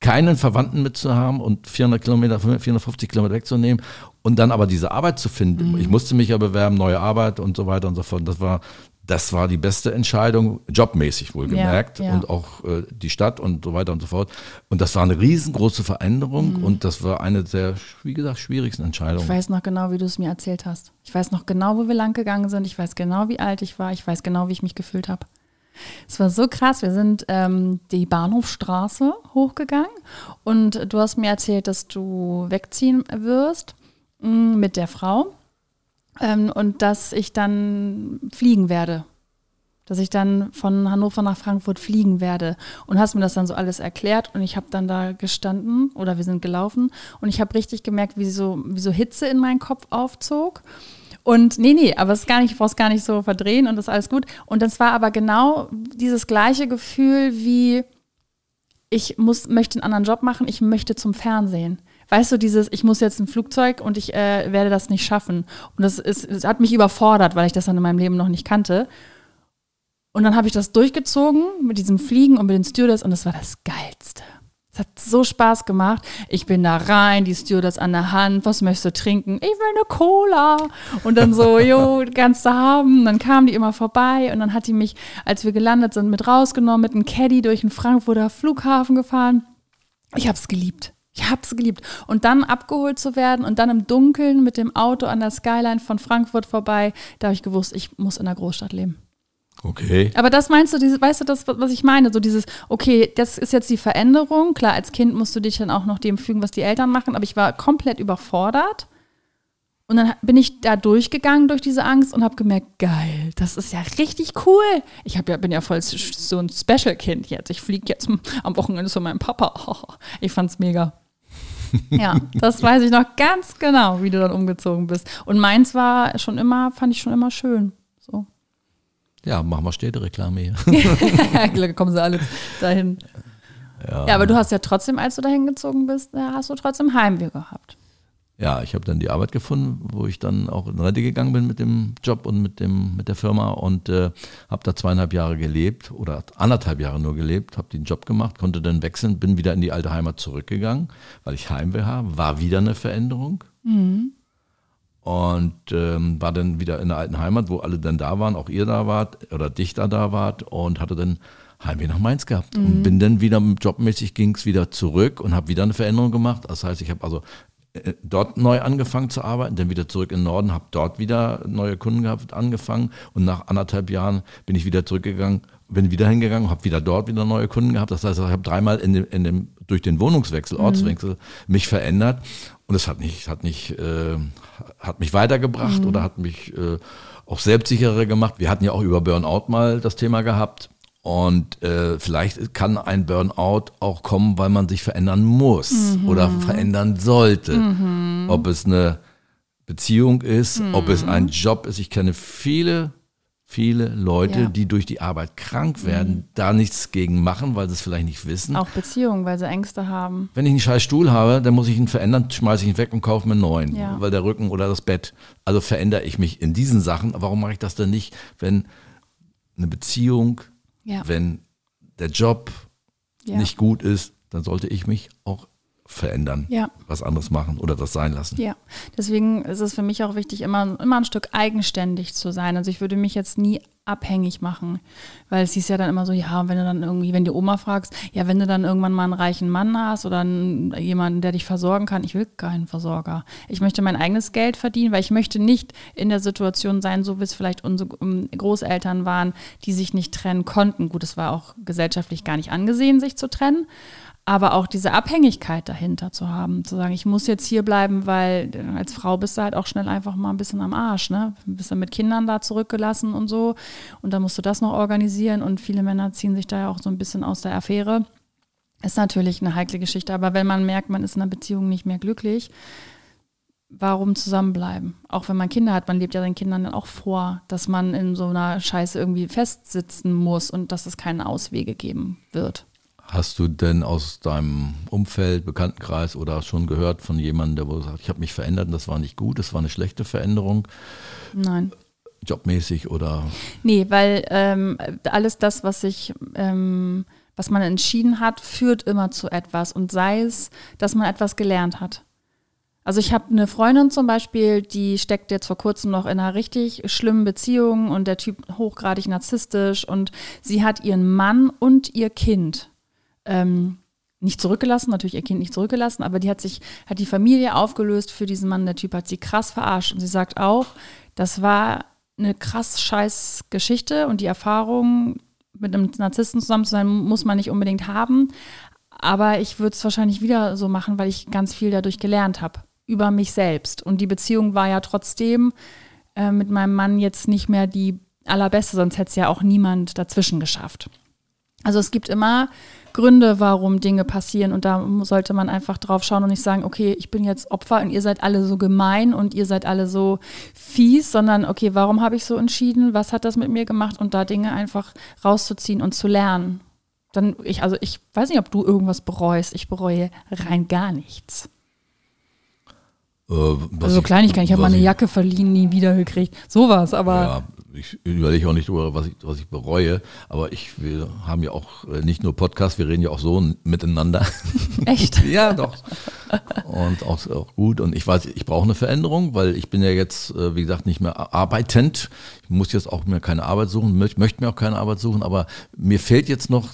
keinen Verwandten mitzuhaben und 400 Kilometer, 450 Kilometer wegzunehmen und dann aber diese Arbeit zu finden. Mhm. Ich musste mich ja bewerben, neue Arbeit und so weiter und so fort. Das war, das war die beste Entscheidung, jobmäßig wohlgemerkt Ja, ja. und auch äh, die Stadt und so weiter und so fort. Und das war eine riesengroße Veränderung und das war eine der, wie gesagt, schwierigsten Mhm. Ich Entscheidungen. weiß noch genau, wie du es mir erzählt hast. Ich weiß noch genau, wo wir lang gegangen sind. Ich weiß genau, wie alt ich war. Ich weiß genau, wie ich mich gefühlt habe. Es war so krass. Wir sind ähm, die Bahnhofstraße hochgegangen und du hast mir erzählt, dass du wegziehen wirst mh, mit der Frau ähm, und dass ich dann fliegen werde. Dass ich dann von Hannover nach Frankfurt fliegen werde. Und hast mir das dann so alles erklärt und ich habe dann da gestanden oder wir sind gelaufen und ich habe richtig gemerkt, wie so, wie so Hitze in meinen Kopf aufzog. Und nee, nee, aber es ist gar nicht, ich brauch's gar nicht so verdrehen und das ist alles gut. Und das war aber genau dieses gleiche Gefühl wie, ich muss, möchte einen anderen Job machen, ich möchte zum Fernsehen. Weißt du, dieses, ich muss jetzt ein Flugzeug und ich äh, werde das nicht schaffen. Und das, ist, das hat mich überfordert, weil ich das dann in meinem Leben noch nicht kannte. Und dann habe ich das durchgezogen mit diesem Fliegen und mit den Stewardess und das war das Geilste. Es hat so Spaß gemacht. Ich bin da rein, die Stewardess an der Hand. Was möchtest du trinken? Ich will eine Cola. Und dann so, jo, kannst du haben. Und dann kam die immer vorbei und dann hat die mich, als wir gelandet sind, mit rausgenommen, mit einem Caddy durch den Frankfurter Flughafen gefahren. Ich habe es geliebt. Ich habe es geliebt. Und dann abgeholt zu werden und dann im Dunkeln mit dem Auto an der Skyline von Frankfurt vorbei, da habe ich gewusst, ich muss in der Großstadt leben. Okay. Aber das meinst du, weißt du das, was ich meine? So dieses, okay, das ist jetzt die Veränderung. Klar, als Kind musst du dich dann auch noch dem fügen, was die Eltern machen, aber ich war komplett überfordert. Und dann bin ich da durchgegangen durch diese Angst und habe gemerkt, geil, das ist ja richtig cool. Ich hab ja, bin ja voll so ein Special-Kind jetzt. Ich fliege jetzt am Wochenende zu meinem Papa. Ich fand's mega. Ja, das weiß ich noch ganz genau, wie du dann umgezogen bist. Und meins war schon immer, fand ich schon immer schön. So. Ja, machen wir Städtereklame hier. kommen sie alle dahin. Ja. ja, aber du hast ja trotzdem, als du dahin gezogen bist, hast du trotzdem Heimweh gehabt. Ja, ich habe dann die Arbeit gefunden, wo ich dann auch in Rente gegangen bin mit dem Job und mit, dem, mit der Firma und äh, habe da zweieinhalb Jahre gelebt oder anderthalb Jahre nur gelebt, habe den Job gemacht, konnte dann wechseln, bin wieder in die alte Heimat zurückgegangen, weil ich Heimweh habe, war wieder eine Veränderung. Mhm. Und ähm, war dann wieder in der alten Heimat, wo alle dann da waren, auch ihr da wart oder Dichter da wart und hatte dann Heimweh nach Mainz gehabt mhm. und bin dann wieder jobmäßig ging es wieder zurück und habe wieder eine Veränderung gemacht. Das heißt, ich habe also dort neu angefangen zu arbeiten, dann wieder zurück in den Norden, habe dort wieder neue Kunden gehabt, angefangen und nach anderthalb Jahren bin ich wieder zurückgegangen, bin wieder hingegangen, habe wieder dort wieder neue Kunden gehabt. Das heißt, ich habe dreimal in dem, in dem, durch den Wohnungswechsel, mhm. Ortswechsel mich verändert und es hat nicht, hat nicht, äh, hat mich weitergebracht mhm. oder hat mich äh, auch selbstsicherer gemacht. Wir hatten ja auch über Burnout mal das Thema gehabt. Und äh, vielleicht kann ein Burnout auch kommen, weil man sich verändern muss mhm. oder verändern sollte. Mhm. Ob es eine Beziehung ist, mhm. ob es ein mhm. Job ist. Ich kenne viele, viele Leute, ja. die durch die Arbeit krank werden, mhm. da nichts gegen machen, weil sie es vielleicht nicht wissen. Auch Beziehungen, weil sie Ängste haben. Wenn ich einen scheiß Stuhl habe, dann muss ich ihn verändern, schmeiße ich ihn weg und kaufe mir einen neuen, ja. weil der Rücken oder das Bett. Also verändere ich mich in diesen Sachen. Warum mache ich das denn nicht, wenn eine Beziehung ja. Wenn der Job ja. nicht gut ist, dann sollte ich mich auch verändern, ja. was anderes machen oder das sein lassen. Ja, deswegen ist es für mich auch wichtig, immer, immer ein Stück eigenständig zu sein. Also ich würde mich jetzt nie abhängig machen, weil es hieß ja dann immer so, ja, wenn du dann irgendwie, wenn die Oma fragst, ja, wenn du dann irgendwann mal einen reichen Mann hast oder einen, jemanden, der dich versorgen kann, ich will keinen Versorger. Ich möchte mein eigenes Geld verdienen, weil ich möchte nicht in der Situation sein, so wie es vielleicht unsere Großeltern waren, die sich nicht trennen konnten. Gut, es war auch gesellschaftlich gar nicht angesehen, sich zu trennen aber auch diese Abhängigkeit dahinter zu haben, zu sagen, ich muss jetzt hier bleiben, weil als Frau bist du halt auch schnell einfach mal ein bisschen am Arsch, ne? Bist du mit Kindern da zurückgelassen und so und dann musst du das noch organisieren und viele Männer ziehen sich da ja auch so ein bisschen aus der Affäre. Ist natürlich eine heikle Geschichte, aber wenn man merkt, man ist in einer Beziehung nicht mehr glücklich, warum zusammenbleiben? Auch wenn man Kinder hat, man lebt ja seinen Kindern dann auch vor, dass man in so einer Scheiße irgendwie festsitzen muss und dass es keine Auswege geben wird. Hast du denn aus deinem Umfeld, Bekanntenkreis oder schon gehört von jemandem, der wohl sagt, ich habe mich verändert und das war nicht gut, das war eine schlechte Veränderung? Nein. Jobmäßig oder? Nee, weil ähm, alles das, was ich, ähm, was man entschieden hat, führt immer zu etwas und sei es, dass man etwas gelernt hat. Also ich habe eine Freundin zum Beispiel, die steckt jetzt vor kurzem noch in einer richtig schlimmen Beziehung und der Typ hochgradig narzisstisch und sie hat ihren Mann und ihr Kind ähm, nicht zurückgelassen, natürlich ihr Kind nicht zurückgelassen, aber die hat sich, hat die Familie aufgelöst für diesen Mann. Der Typ hat sie krass verarscht. Und sie sagt auch, das war eine krass scheiß Geschichte und die Erfahrung, mit einem Narzissten zusammen zu sein, muss man nicht unbedingt haben. Aber ich würde es wahrscheinlich wieder so machen, weil ich ganz viel dadurch gelernt habe. Über mich selbst. Und die Beziehung war ja trotzdem äh, mit meinem Mann jetzt nicht mehr die allerbeste, sonst hätte es ja auch niemand dazwischen geschafft. Also es gibt immer Gründe, warum Dinge passieren und da sollte man einfach drauf schauen und nicht sagen, okay, ich bin jetzt Opfer und ihr seid alle so gemein und ihr seid alle so fies, sondern okay, warum habe ich so entschieden? Was hat das mit mir gemacht? Und da Dinge einfach rauszuziehen und zu lernen. Dann ich, also ich weiß nicht, ob du irgendwas bereust. Ich bereue rein gar nichts. Äh, also so Kleinigkeiten. Ich habe mal eine Jacke verliehen, nie wieder gekriegt. Sowas, aber. Ja, ich überlege auch nicht darüber, was ich, was ich bereue, aber ich, wir haben ja auch äh, nicht nur Podcast, wir reden ja auch so miteinander. Echt? ja, doch. Und auch, auch, gut. Und ich weiß, ich brauche eine Veränderung, weil ich bin ja jetzt, äh, wie gesagt, nicht mehr arbeitend. Ich muss jetzt auch mir keine Arbeit suchen, möchte, möchte mir auch keine Arbeit suchen, aber mir fehlt jetzt noch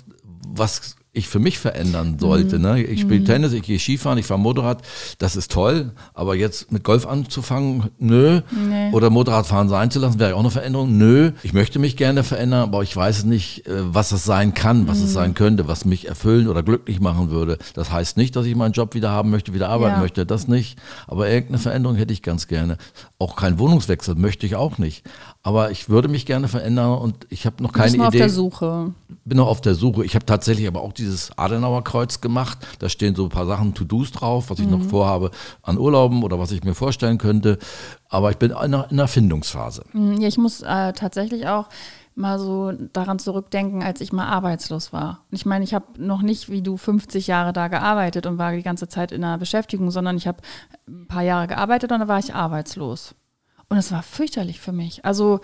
was ich für mich verändern sollte. Mhm. Ne? Ich spiele mhm. Tennis, ich gehe Skifahren, ich fahre Motorrad, das ist toll, aber jetzt mit Golf anzufangen, nö. Nee. Oder Motorradfahren sein zu lassen, wäre auch eine Veränderung, nö. Ich möchte mich gerne verändern, aber ich weiß nicht, äh, was es sein kann, was mhm. es sein könnte, was mich erfüllen oder glücklich machen würde. Das heißt nicht, dass ich meinen Job wieder haben möchte, wieder arbeiten ja. möchte, das nicht. Aber irgendeine Veränderung hätte ich ganz gerne. Auch kein Wohnungswechsel möchte ich auch nicht. Aber ich würde mich gerne verändern und ich habe noch keine Idee. Ich bin auf der Suche. Bin noch auf der Suche. Ich habe tatsächlich aber auch die dieses Adenauerkreuz gemacht. Da stehen so ein paar Sachen, To-Dos drauf, was ich noch vorhabe an Urlauben oder was ich mir vorstellen könnte. Aber ich bin in einer, in einer Findungsphase. Hm, Ja, ich muss äh, tatsächlich auch mal so daran zurückdenken, als ich mal arbeitslos war. Und ich meine, ich habe noch nicht wie du 50 Jahre da gearbeitet und war die ganze Zeit in einer Beschäftigung, sondern ich habe ein paar Jahre gearbeitet und dann war ich arbeitslos. Und es war fürchterlich für mich. Also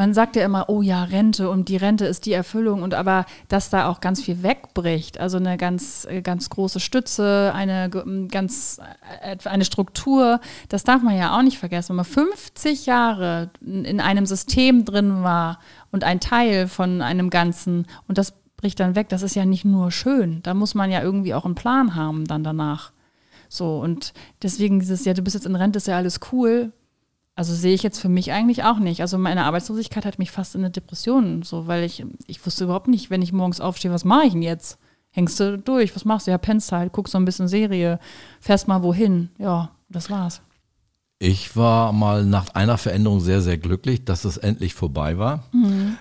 man sagt ja immer, oh ja, Rente und die Rente ist die Erfüllung und aber dass da auch ganz viel wegbricht, also eine ganz äh, ganz große Stütze, eine ganz äh, eine Struktur, das darf man ja auch nicht vergessen. Wenn man 50 Jahre in einem System drin war und ein Teil von einem Ganzen und das bricht dann weg, das ist ja nicht nur schön. Da muss man ja irgendwie auch einen Plan haben dann danach. So und deswegen dieses, ja, du bist jetzt in Rente, ist ja alles cool. Also sehe ich jetzt für mich eigentlich auch nicht. Also meine Arbeitslosigkeit hat mich fast in eine Depression, so, weil ich, ich wusste überhaupt nicht, wenn ich morgens aufstehe, was mache ich denn jetzt? Hängst du durch? Was machst du? Ja, pennst halt, guckst so ein bisschen Serie, fährst mal wohin. Ja, das war's. Ich war mal nach einer Veränderung sehr, sehr glücklich, dass es endlich vorbei war.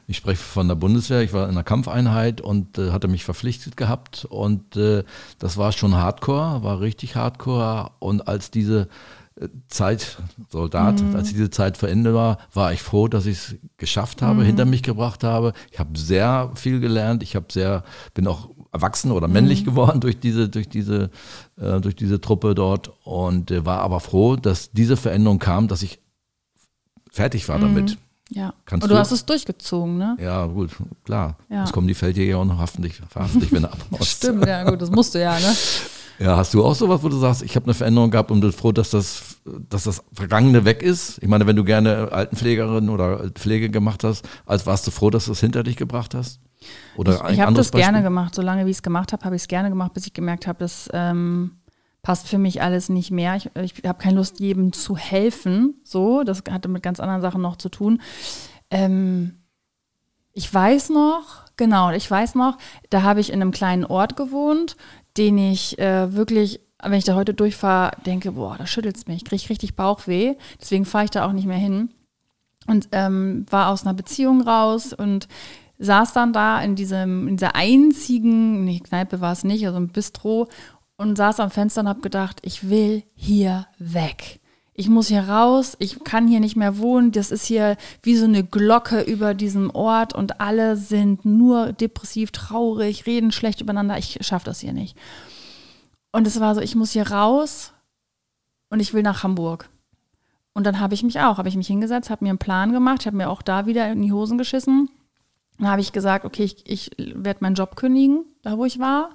Ich spreche von der Bundeswehr. Ich war in einer Kampfeinheit und äh, hatte mich verpflichtet gehabt. Und äh, das war schon hardcore, war richtig hardcore. Und als diese Zeit, Soldat, als diese Zeit vor Ende war, war ich froh, dass ich es geschafft habe, hinter mich gebracht habe. Ich habe sehr viel gelernt. Ich habe sehr, bin auch erwachsen oder männlich geworden durch diese, durch diese, äh, durch diese Truppe dort und äh, war aber froh, dass diese Veränderung kam, dass ich fertig war damit. Ja. Kannst und du du? hast es durchgezogen, ne? Ja, gut, klar. Ja. Es kommen die Feldjäger und verhaften dich, verhaften dich wenn du abhaust. Stimmt, ja gut, das musst du ja, ne? Ja, hast du auch sowas, wo du sagst, ich habe eine Veränderung gehabt und bin froh, dass das, dass das Vergangene weg ist? Ich meine, wenn du gerne Altenpflegerin oder Pflege gemacht hast, als warst du froh, dass du es hinter dich gebracht hast? Oder Ich, ich habe das gerne Beispiel? gemacht. Solange wie ich es gemacht habe, habe ich es gerne gemacht, bis ich gemerkt habe, das ähm, passt für mich alles nicht mehr. Ich, ich habe keine Lust, jedem zu helfen. So, das hatte mit ganz anderen Sachen noch zu tun. Ähm, ich weiß noch, genau, ich weiß noch, da habe ich in einem kleinen Ort gewohnt, den ich äh, wirklich, wenn ich da heute durchfahre, denke, boah, da schüttelt es mich, ich kriege richtig Bauchweh. Deswegen fahre ich da auch nicht mehr hin und ähm, war aus einer Beziehung raus und saß dann da in diesem, in dieser einzigen, nee, Kneipe war es nicht, also ein Bistro und saß am Fenster und habe gedacht, ich will hier weg. Ich muss hier raus, ich kann hier nicht mehr wohnen. Das ist hier wie so eine Glocke über diesem Ort und alle sind nur depressiv, traurig, reden schlecht übereinander. Ich schaffe das hier nicht. Und es war so, ich muss hier raus und ich will nach Hamburg. Und dann habe ich mich auch, habe ich mich hingesetzt, habe mir einen Plan gemacht, habe mir auch da wieder in die Hosen geschissen. Dann habe ich gesagt, okay, ich, ich werde meinen Job kündigen, da wo ich war.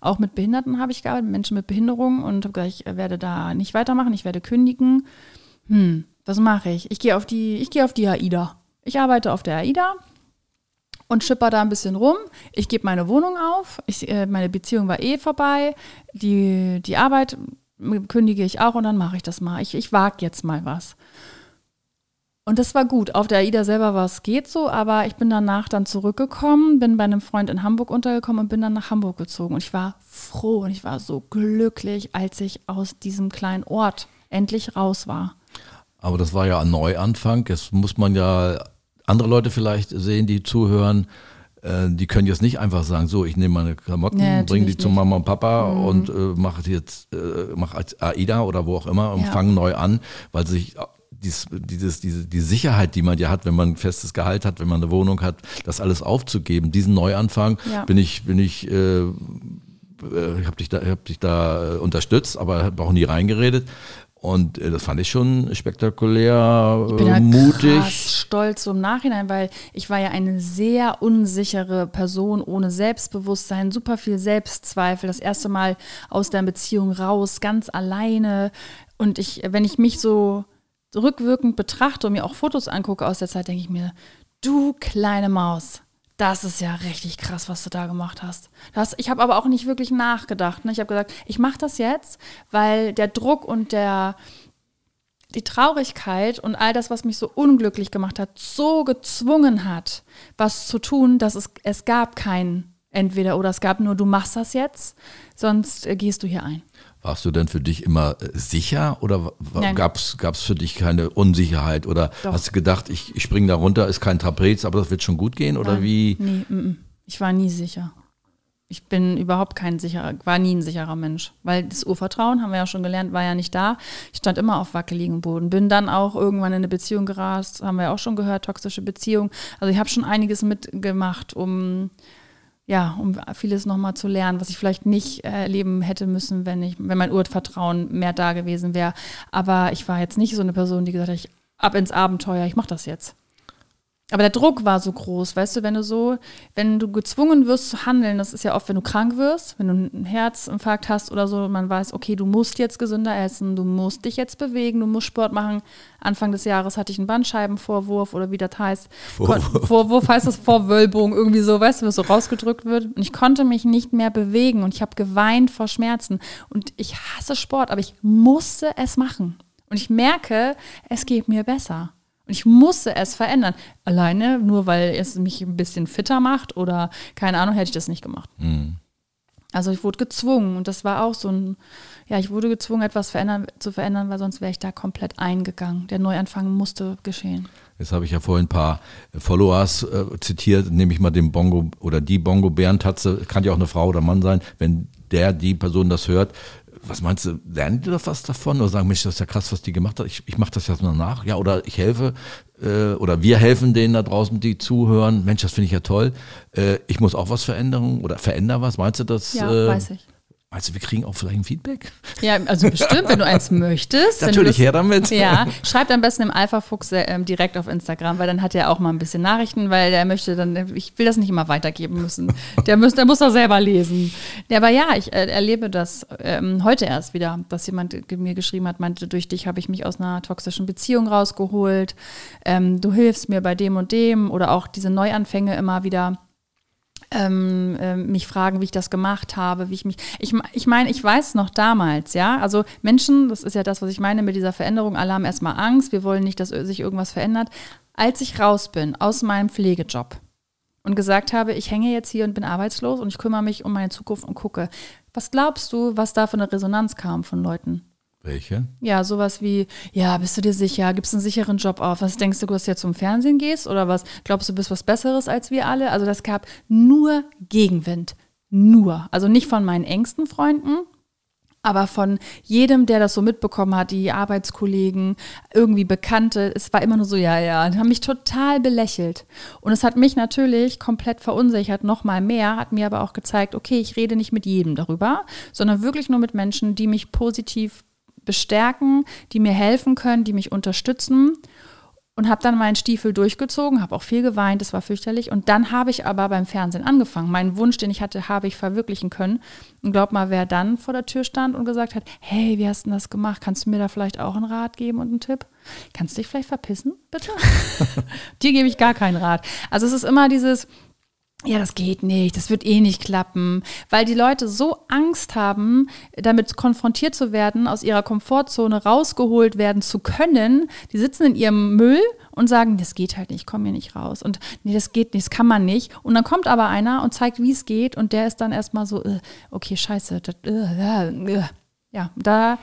Auch mit Behinderten habe ich gearbeitet, Menschen mit Behinderung und habe gesagt, ich werde da nicht weitermachen, ich werde kündigen. Hm, was mache ich? Ich gehe auf die, ich gehe auf die AIDA. Ich arbeite auf der AIDA und schipper da ein bisschen rum. Ich gebe meine Wohnung auf. Ich, äh, meine Beziehung war eh vorbei. Die, die Arbeit kündige ich auch und dann mache ich das mal. Ich, ich wage jetzt mal was. Und das war gut. Auf der AIDA selber war es geht so, aber ich bin danach dann zurückgekommen, bin bei einem Freund in Hamburg untergekommen und bin dann nach Hamburg gezogen. Und ich war froh und ich war so glücklich, als ich aus diesem kleinen Ort endlich raus war. Aber das war ja ein Neuanfang. Jetzt muss man ja andere Leute vielleicht sehen, die zuhören. Äh, die können jetzt nicht einfach sagen, so, ich nehme meine Klamotten, natürlich bringe die zu nicht. Mhm. Mama und Papa und äh, mache jetzt, äh, mach AIDA oder wo auch immer und Ja. fange neu an, weil sich dies, dieses, diese, die Sicherheit, die man ja hat, wenn man ein festes Gehalt hat, wenn man eine Wohnung hat, das alles aufzugeben, diesen Neuanfang, Ja. bin ich, bin ich, äh, äh, ich habe dich da, hab dich da äh, unterstützt, aber habe auch nie reingeredet. Und äh, das fand ich schon spektakulär, Ich bin ja mutig. krass stolz so im Nachhinein, weil ich war ja eine sehr unsichere Person ohne Selbstbewusstsein, super viel Selbstzweifel, das erste Mal aus der Beziehung raus, ganz alleine. Und ich, wenn ich mich so rückwirkend betrachte und mir auch Fotos angucke aus der Zeit, denke ich mir, du kleine Maus. Das ist ja richtig krass, was du da gemacht hast. Das, ich habe aber auch nicht wirklich nachgedacht. Ne? Ich habe gesagt, ich mache das jetzt, weil der Druck und der, die Traurigkeit und all das, was mich so unglücklich gemacht hat, so gezwungen hat, was zu tun, dass es, es gab kein entweder oder es gab nur, du machst das jetzt, sonst äh, gehst du hier ein. Warst du denn für dich immer äh, sicher oder gab es für dich keine Unsicherheit oder Doch. hast du gedacht, ich, ich springe da runter, ist kein Trapez, aber das wird schon gut gehen oder Nein. wie? Nee, mm, mm. ich war nie sicher. Ich bin überhaupt kein sicherer, war nie ein sicherer Mensch. Weil das Urvertrauen, haben wir ja schon gelernt, war ja nicht da. Ich stand immer auf wackeligem Boden. Bin dann auch irgendwann in eine Beziehung gerast, haben wir ja auch schon gehört, toxische Beziehung. Also ich habe schon einiges mitgemacht, um ja, um vieles nochmal zu lernen, was ich vielleicht nicht erleben hätte müssen, wenn ich, wenn mein Urvertrauen mehr da gewesen wäre. Aber ich war jetzt nicht so eine Person, die gesagt hat, ich ab ins Abenteuer, ich mache das jetzt. Aber der Druck war so groß, weißt du, wenn du so, wenn du gezwungen wirst zu handeln, das ist ja oft, wenn du krank wirst, wenn du einen Herzinfarkt hast oder so, man weiß, okay, du musst jetzt gesünder essen, du musst dich jetzt bewegen, du musst Sport machen. Anfang des Jahres hatte ich einen Bandscheibenvorwurf oder wie das heißt. Vorwurf, Vorwurf heißt das Vorwölbung, irgendwie so, weißt du, was so rausgedrückt wird. Und ich konnte mich nicht mehr bewegen und ich habe geweint vor Schmerzen. Und ich hasse Sport, aber ich musste es machen. Und ich merke, es geht mir besser. Und ich musste es verändern. Alleine, nur weil es mich ein bisschen fitter macht oder keine Ahnung, hätte ich das nicht gemacht. Mhm. Also ich wurde gezwungen und das war auch so ein, ja, ich wurde gezwungen, etwas verändern, zu verändern, weil sonst wäre ich da komplett eingegangen. Der Neuanfang musste geschehen. Jetzt habe ich ja vorhin ein paar Followers äh, zitiert, nehme ich mal den Bongo oder die Bongo-Bärentatze, kann ja auch eine Frau oder Mann sein, wenn der, die Person das hört, was meinst du, lernen die da was davon oder sagen, Mensch, das ist ja krass, was die gemacht hat, ich, ich mache das jetzt mal nach, ja, oder ich helfe äh, oder wir helfen denen da draußen, die zuhören, Mensch, das finde ich ja toll, äh, ich muss auch was verändern oder verändere was, meinst du das? Ja, äh, weiß ich. Du, wir kriegen auch vielleicht ein Feedback? Ja, also bestimmt, wenn du eins möchtest. Natürlich, her damit. Ja, schreibt am besten im Alpha-Fuchs äh, direkt auf Instagram, weil dann hat er auch mal ein bisschen Nachrichten, weil der möchte dann, ich will das nicht immer weitergeben müssen. Der muss, der muss das selber lesen. Ja, aber ja, ich äh, erlebe das ähm, heute erst wieder, dass jemand mir geschrieben hat, meinte, durch dich habe ich mich aus einer toxischen Beziehung rausgeholt. Ähm, du hilfst mir bei dem und dem oder auch diese Neuanfänge immer wieder ähm, äh, mich fragen, wie ich das gemacht habe, wie ich mich. Ich, ich meine, ich weiß noch damals, ja. Also Menschen, das ist ja das, was ich meine mit dieser Veränderung, alle haben erstmal Angst, wir wollen nicht, dass sich irgendwas verändert. Als ich raus bin aus meinem Pflegejob und gesagt habe, ich hänge jetzt hier und bin arbeitslos und ich kümmere mich um meine Zukunft und gucke, was glaubst du, was da für eine Resonanz kam von Leuten? Welche? Ja, sowas wie, ja, bist du dir sicher? Gibst einen sicheren Job auf? Was denkst du, dass du jetzt zum Fernsehen gehst? Oder was? Glaubst du, bist was Besseres als wir alle? Also das gab nur Gegenwind. Nur. Also nicht von meinen engsten Freunden, aber von jedem, der das so mitbekommen hat, die Arbeitskollegen, irgendwie Bekannte, es war immer nur so, ja, ja, die haben mich total belächelt. Und es hat mich natürlich komplett verunsichert, noch mal mehr, hat mir aber auch gezeigt, okay, ich rede nicht mit jedem darüber, sondern wirklich nur mit Menschen, die mich positiv bestärken, die mir helfen können, die mich unterstützen. Und habe dann meinen Stiefel durchgezogen, habe auch viel geweint, das war fürchterlich. Und dann habe ich aber beim Fernsehen angefangen. Meinen Wunsch, den ich hatte, habe ich verwirklichen können. Und glaub mal, wer dann vor der Tür stand und gesagt hat, hey, wie hast du das gemacht? Kannst du mir da vielleicht auch einen Rat geben und einen Tipp? Kannst du dich vielleicht verpissen, bitte? Dir gebe ich gar keinen Rat. Also es ist immer dieses, ja, das geht nicht, das wird eh nicht klappen, weil die Leute so Angst haben, damit konfrontiert zu werden, aus ihrer Komfortzone rausgeholt werden zu können. Die sitzen in ihrem Müll und sagen, das geht halt nicht, ich komme hier nicht raus. Und nee, das geht nicht, das kann man nicht. Und dann kommt aber einer und zeigt, wie es geht und der ist dann erstmal so, äh, okay, scheiße, das, äh, äh, ja, da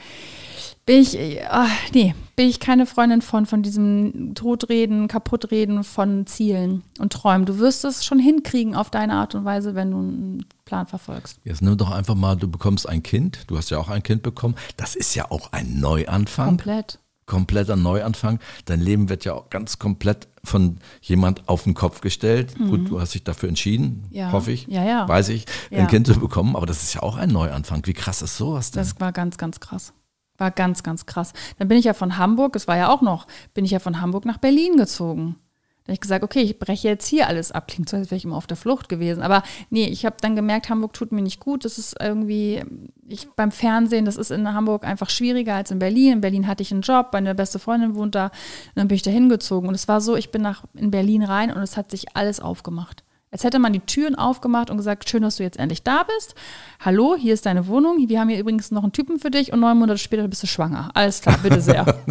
bin ich, ach, nee, bin ich keine Freundin von, von diesem Todreden, Kaputtreden von Zielen und Träumen. Du wirst es schon hinkriegen auf deine Art und Weise, wenn du einen Plan verfolgst. Jetzt nimm doch einfach mal, du bekommst ein Kind, du hast ja auch ein Kind bekommen. Das ist ja auch ein Neuanfang. Komplett. Kompletter Neuanfang. Dein Leben wird ja auch ganz komplett von jemand auf den Kopf gestellt. Mhm. Gut, du hast dich dafür entschieden, ja. hoffe ich, ja, ja. weiß ich, ein Kind zu bekommen. Aber das ist ja auch ein Neuanfang. Wie krass ist sowas denn? Das war ganz, ganz krass. War ganz, ganz krass. Dann bin ich ja von Hamburg, es war ja auch noch, bin ich ja von Hamburg nach Berlin gezogen. Da habe ich gesagt, okay, ich breche jetzt hier alles ab. Klingt so, als wäre ich immer auf der Flucht gewesen. Aber nee, ich habe dann gemerkt, Hamburg tut mir nicht gut. Das ist irgendwie, ich beim Fernsehen, das ist in Hamburg einfach schwieriger als in Berlin. In Berlin hatte ich einen Job, meine beste Freundin wohnt da. Dann bin ich da hingezogen. Und es war so, ich bin nach in Berlin rein und es hat sich alles aufgemacht. Als hätte man die Türen aufgemacht und gesagt, schön, dass du jetzt endlich da bist. Hallo, hier ist deine Wohnung. Wir haben hier übrigens noch einen Typen für dich und neun Monate später bist du schwanger. Alles klar, bitte sehr.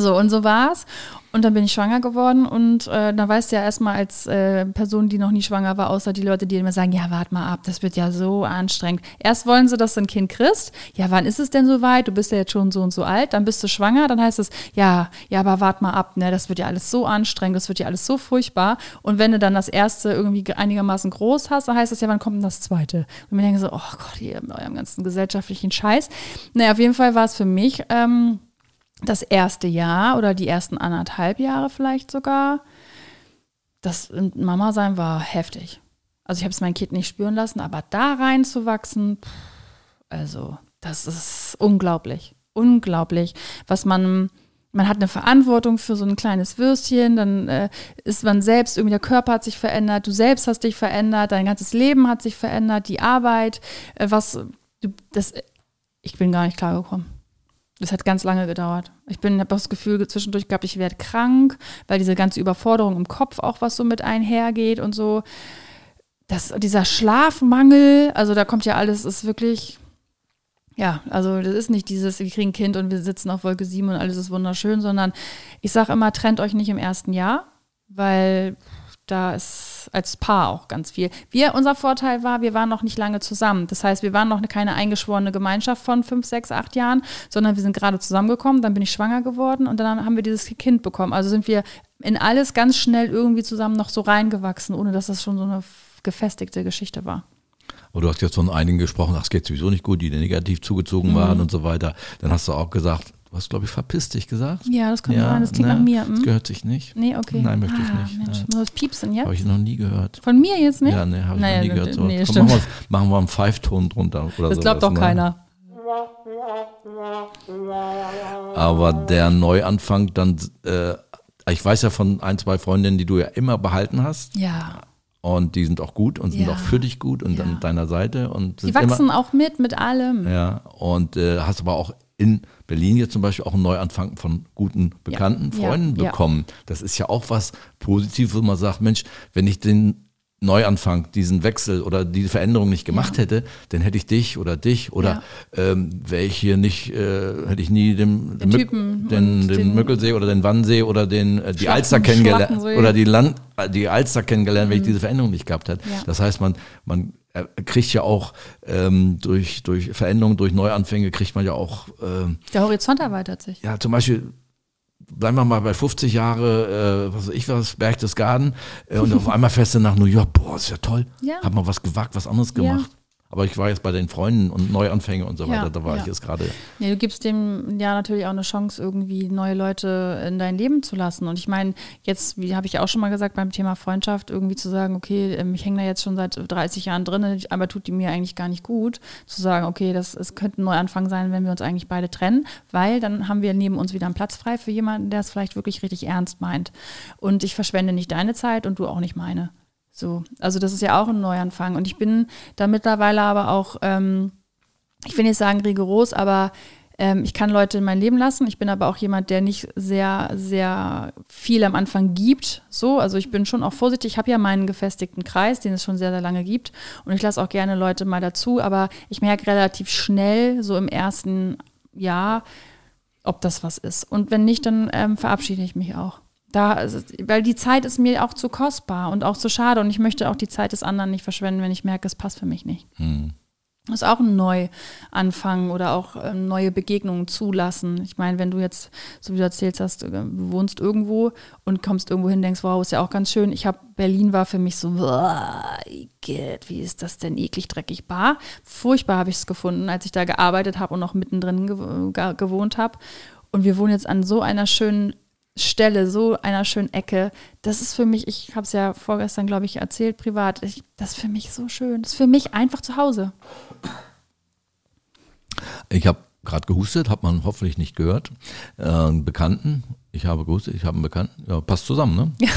so, und so war's. Und dann bin ich schwanger geworden und äh, da weißt du ja erstmal als äh, Person, die noch nie schwanger war, außer die Leute, die immer sagen, ja, warte mal ab, das wird ja so anstrengend. Erst wollen sie, dass du ein Kind kriegst. Ja, wann ist es denn soweit? Du bist ja jetzt schon so und so alt. Dann bist du schwanger. Dann heißt es, ja, ja, aber warte mal ab, ne, das wird ja alles so anstrengend, das wird ja alles so furchtbar. Und wenn du dann das erste irgendwie einigermaßen groß hast, dann heißt es ja, wann kommt denn das zweite? Und wir denken so, oh Gott, ihr mit eurem ganzen gesellschaftlichen Scheiß. Naja, auf jeden Fall war es für mich, ähm, das erste Jahr oder die ersten anderthalb Jahre vielleicht sogar, das Mama sein war heftig. Also ich habe es mein Kind nicht spüren lassen, aber da reinzuwachsen, also das ist unglaublich, unglaublich, was man man hat eine Verantwortung für so ein kleines Würstchen, dann äh, ist man selbst, irgendwie der Körper hat sich verändert, du selbst hast dich verändert, dein ganzes Leben hat sich verändert, die Arbeit, äh, was, du, das, ich bin gar nicht klargekommen. Das hat ganz lange gedauert. Ich bin, habe das Gefühl zwischendurch gehabt, ich werde krank, weil diese ganze Überforderung im Kopf auch was so mit einhergeht und so. Das, dieser Schlafmangel, also da kommt ja alles, ist wirklich, ja, also das ist nicht dieses, wir kriegen ein Kind und wir sitzen auf Wolke 7 und alles ist wunderschön, sondern ich sage immer, trennt euch nicht im ersten Jahr, weil da ist als Paar auch ganz viel. Wir, unser Vorteil war, wir waren noch nicht lange zusammen. Das heißt, wir waren noch keine eingeschworene Gemeinschaft von fünf, sechs, acht Jahren, sondern wir sind gerade zusammengekommen, dann bin ich schwanger geworden und dann haben wir dieses Kind bekommen. Also sind wir in alles ganz schnell irgendwie zusammen noch so reingewachsen, ohne dass das schon so eine gefestigte Geschichte war. Aber du hast jetzt von einigen gesprochen, ach, es geht sowieso nicht gut, die negativ zugezogen waren mhm. und so weiter. Dann hast du auch gesagt, Du hast, glaube ich, verpiss dich gesagt. Ja, das kann ja, sein, das klingt ne, nach mir. Hm? Das gehört sich nicht. Nee, okay. Nein, möchte ich ah, nicht. Mensch, muss das piepsen jetzt? Habe ich noch nie gehört. Von mir jetzt nicht? Ja, nee, habe ich naja, noch nie gehört. Nee, Komm, machen, wir, machen wir einen Pfeifton drunter. Oder das glaubt doch ne? keiner. Aber der Neuanfang dann, äh, ich weiß ja von ein, zwei Freundinnen, die du ja immer behalten hast. Ja. Und die sind auch gut und sind ja. auch für dich gut und ja. an deiner Seite. Und die wachsen immer, auch mit, mit allem. Ja, und äh, hast aber auch in Berlin jetzt zum Beispiel auch einen Neuanfang von guten, bekannten ja, Freunden ja, bekommen. Das ist ja auch was Positives, wo man sagt, Mensch, wenn ich den Neuanfang, diesen Wechsel oder diese Veränderung nicht gemacht ja. hätte, dann hätte ich dich oder dich oder ja. ähm, wäre ich hier nicht, äh, hätte ich nie den, den, Typen den, den, den Mückelsee oder den Wannsee oder den, äh, die Alster kennengelernt oder die Land, die Alster kennengelernt, mhm. wenn ich mhm. diese Veränderung nicht gehabt hätte. Ja. Das heißt, man, man kriegt ja auch ähm, durch, durch Veränderungen, durch Neuanfänge kriegt man ja auch. Ähm, Der Horizont erweitert sich. Ja, zum Beispiel bleiben wir mal bei 50 Jahre, äh, was weiß ich was, Berchtesgaden, äh, und auf einmal fährst du nach New York, boah, ist ja toll. Ja. Hat man was gewagt, was anderes gemacht. Aber ich war jetzt bei den Freunden und Neuanfänge und so weiter, ja, da war ja. ich jetzt gerade. Nee, du gibst dem ja natürlich auch eine Chance, irgendwie neue Leute in dein Leben zu lassen. Und ich meine, jetzt, wie habe ich auch schon mal gesagt, beim Thema Freundschaft, irgendwie zu sagen, okay, ähm, ich hänge da jetzt schon seit 30 Jahren drin, aber tut die mir eigentlich gar nicht gut, zu sagen, okay, das es könnte ein Neuanfang sein, wenn wir uns eigentlich beide trennen, weil dann haben wir neben uns wieder einen Platz frei für jemanden, der es vielleicht wirklich richtig ernst meint. Und ich verschwende nicht deine Zeit und du auch nicht meine. So, also das ist ja auch ein Neuanfang. Und ich bin da mittlerweile aber auch, ähm, ich will nicht sagen rigoros, aber ähm, ich kann Leute in mein Leben lassen. Ich bin aber auch jemand, der nicht sehr, sehr viel am Anfang gibt. So, also ich bin schon auch vorsichtig. Ich habe ja meinen gefestigten Kreis, den es schon sehr, sehr lange gibt. Und ich lasse auch gerne Leute mal dazu. Aber ich merke relativ schnell, so im ersten Jahr, ob das was ist. Und wenn nicht, dann ähm, verabschiede ich mich auch. Da, weil die Zeit ist mir auch zu kostbar und auch zu schade und ich möchte auch die Zeit des anderen nicht verschwenden, wenn ich merke, es passt für mich nicht. Hm. Das ist auch ein Neuanfang oder auch ähm, neue Begegnungen zulassen. Ich meine, wenn du jetzt, so wie du erzählt hast, äh, du wohnst irgendwo und kommst irgendwo hin, denkst, wow, ist ja auch ganz schön. Ich habe Berlin war für mich so, geht, wie ist das denn eklig, dreckig, bar. Furchtbar habe ich es gefunden, als ich da gearbeitet habe und noch mittendrin gewohnt habe. Und wir wohnen jetzt an so einer schönen Stelle, so einer schönen Ecke. Das ist für mich, ich habe es ja vorgestern, glaube ich, erzählt, privat. Ich, das ist für mich so schön. Das ist für mich einfach zu Hause. Ich habe gerade gehustet, hat man hoffentlich nicht gehört. Äh, einen Bekannten, ich habe gehustet, ich habe einen Bekannten, ja, passt zusammen, ne? Ja.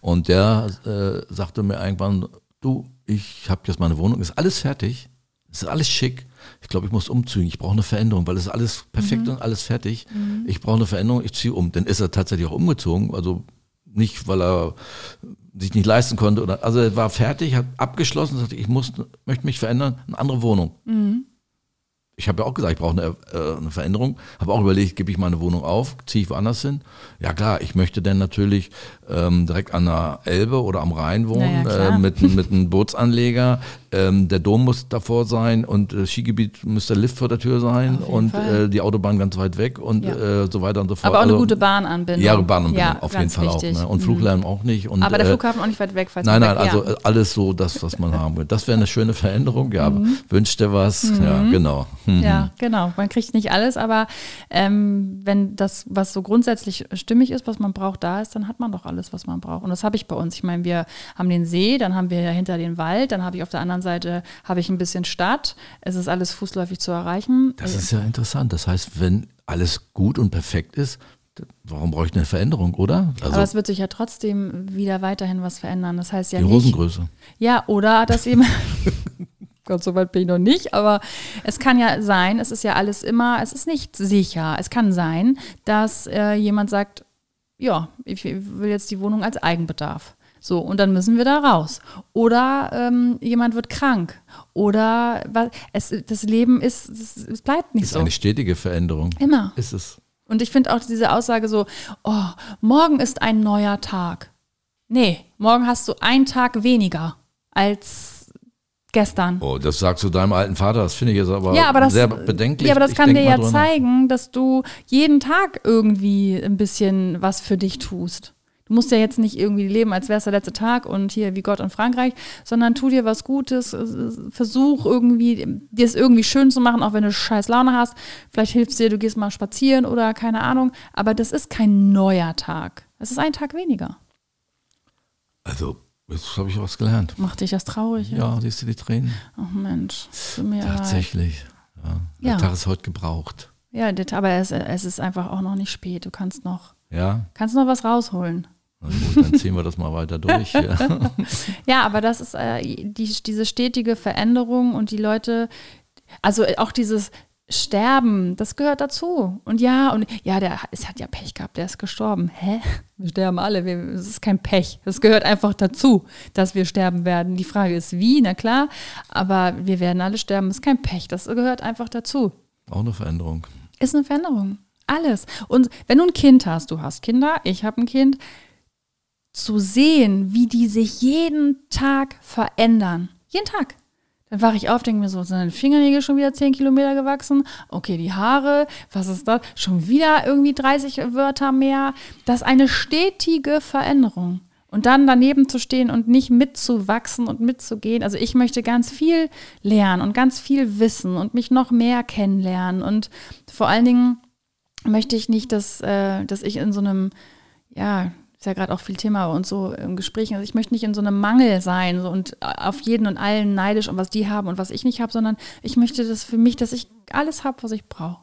Und der äh, sagte mir irgendwann, du, ich habe jetzt meine Wohnung, ist alles fertig, ist alles schick ich glaube, ich muss umziehen, ich brauche eine Veränderung, weil es ist alles perfekt mhm. und alles fertig. Mhm. Ich brauche eine Veränderung, ich ziehe um. Dann ist er tatsächlich auch umgezogen, also nicht, weil er sich nicht leisten konnte. Oder, also er war fertig, hat abgeschlossen, sagte, ich muss, möchte mich verändern, eine andere Wohnung. Mhm. ich habe ja auch gesagt, ich brauche eine, äh, eine Veränderung. Habe auch überlegt, gebe ich meine Wohnung auf, ziehe ich woanders hin? Ja klar, ich möchte dann natürlich ähm, direkt an der Elbe oder am Rhein wohnen, Ja, ja, klar. äh, mit, mit einem Bootsanleger. Ähm, der Dom muss davor sein und das Skigebiet müsste der Lift vor der Tür sein und äh, die Autobahn ganz weit weg und Ja. äh, so weiter und so fort. Aber auch eine Also, gute Bahnanbindung. Ja, Bahnanbindung, Ja, auf jeden Fall wichtig. auch. Ne? Und Mhm. Fluglärm auch nicht. Und, Aber der äh, Flughafen auch nicht weit weg, falls Nein, nein, weg- also ja. äh, alles so das, was man haben will. Das wäre eine schöne Veränderung, ja. aber Wünscht dir was? Ja, genau. Mhm. Ja, genau. Man kriegt nicht alles, aber ähm, wenn das, was so grundsätzlich stimmig ist, was man braucht, da ist, dann hat man doch alles, was man braucht. Und das habe ich bei uns. Ich meine, wir haben den See, dann haben wir dahinter den Wald, dann habe ich auf der anderen Seite habe ich ein bisschen Stadt. Es ist alles fußläufig zu erreichen. Das ist ja interessant. Das heißt, wenn alles gut und perfekt ist, warum brauche ich eine Veränderung, oder? Also aber es wird sich ja trotzdem wieder weiterhin was verändern. Das heißt ja die nicht. Hosengröße. Ja, oder das eben. Gott, so weit bin ich noch nicht, aber es kann ja sein, es ist ja alles immer, es ist nicht sicher. Es kann sein, dass äh, jemand sagt, ja, ich will jetzt die Wohnung als Eigenbedarf. So, und dann müssen wir da raus. Oder ähm, jemand wird krank. Oder es, das Leben ist, es, es bleibt nicht Ist so. eine stetige Veränderung. Immer. Ist es. Und ich finde auch diese Aussage so, oh, morgen ist ein neuer Tag. Nee, morgen hast du einen Tag weniger als gestern. Oh, das sagst du deinem alten Vater, das finde ich jetzt aber, ja, aber das, sehr bedenklich. Ja, aber das Ich kann dir ja zeigen, dass du jeden Tag irgendwie ein bisschen was für dich tust. Du musst ja jetzt nicht irgendwie leben, als wäre es der letzte Tag und hier wie Gott in Frankreich, sondern tu dir was Gutes, äh, versuch irgendwie, dir es irgendwie schön zu machen, auch wenn du scheiß Laune hast. Vielleicht hilft es dir, du gehst mal spazieren oder keine Ahnung. Aber das ist kein neuer Tag. Es ist ein Tag weniger. Also, jetzt habe ich was gelernt. Macht dich das traurig? Ja, siehst du die Tränen? Ach Mensch. Tatsächlich. Ja. Der Ja. Tag ist heute gebraucht. Ja, aber es, es ist einfach auch noch nicht spät. Du kannst noch, Ja, kannst noch was rausholen. gut, dann ziehen wir das mal weiter durch. Hier. Ja, aber das ist äh, die, diese stetige Veränderung und die Leute, also auch dieses Sterben, das gehört dazu. Und ja, und ja, der es hat ja Pech gehabt, der ist gestorben. Hä? Wir sterben alle. Wir, es ist kein Pech. Das gehört einfach dazu, dass wir sterben werden. Die Frage ist wie, na klar, aber wir werden alle sterben. Ist kein Pech. Das gehört einfach dazu. Auch eine Veränderung. Ist eine Veränderung. Alles. Und wenn du ein Kind hast, du hast Kinder, ich habe ein Kind, zu sehen, wie die sich jeden Tag verändern. Jeden Tag. Dann wache ich auf, denke mir so, sind deine Fingernägel schon wieder 10 Kilometer gewachsen? Okay, die Haare, was ist das? Schon wieder irgendwie 30 Wörter mehr. Das ist eine stetige Veränderung. Und dann daneben zu stehen und nicht mitzuwachsen und mitzugehen. Also ich möchte ganz viel lernen und ganz viel wissen und mich noch mehr kennenlernen. Und vor allen Dingen möchte ich nicht, dass, äh, dass ich in so einem, ja, ist ja gerade auch viel Thema bei uns so im Gespräch, also ich möchte nicht in so einem Mangel sein so, und auf jeden und allen neidisch und was die haben und was ich nicht habe, sondern ich möchte das für mich, dass ich alles habe, was ich brauche.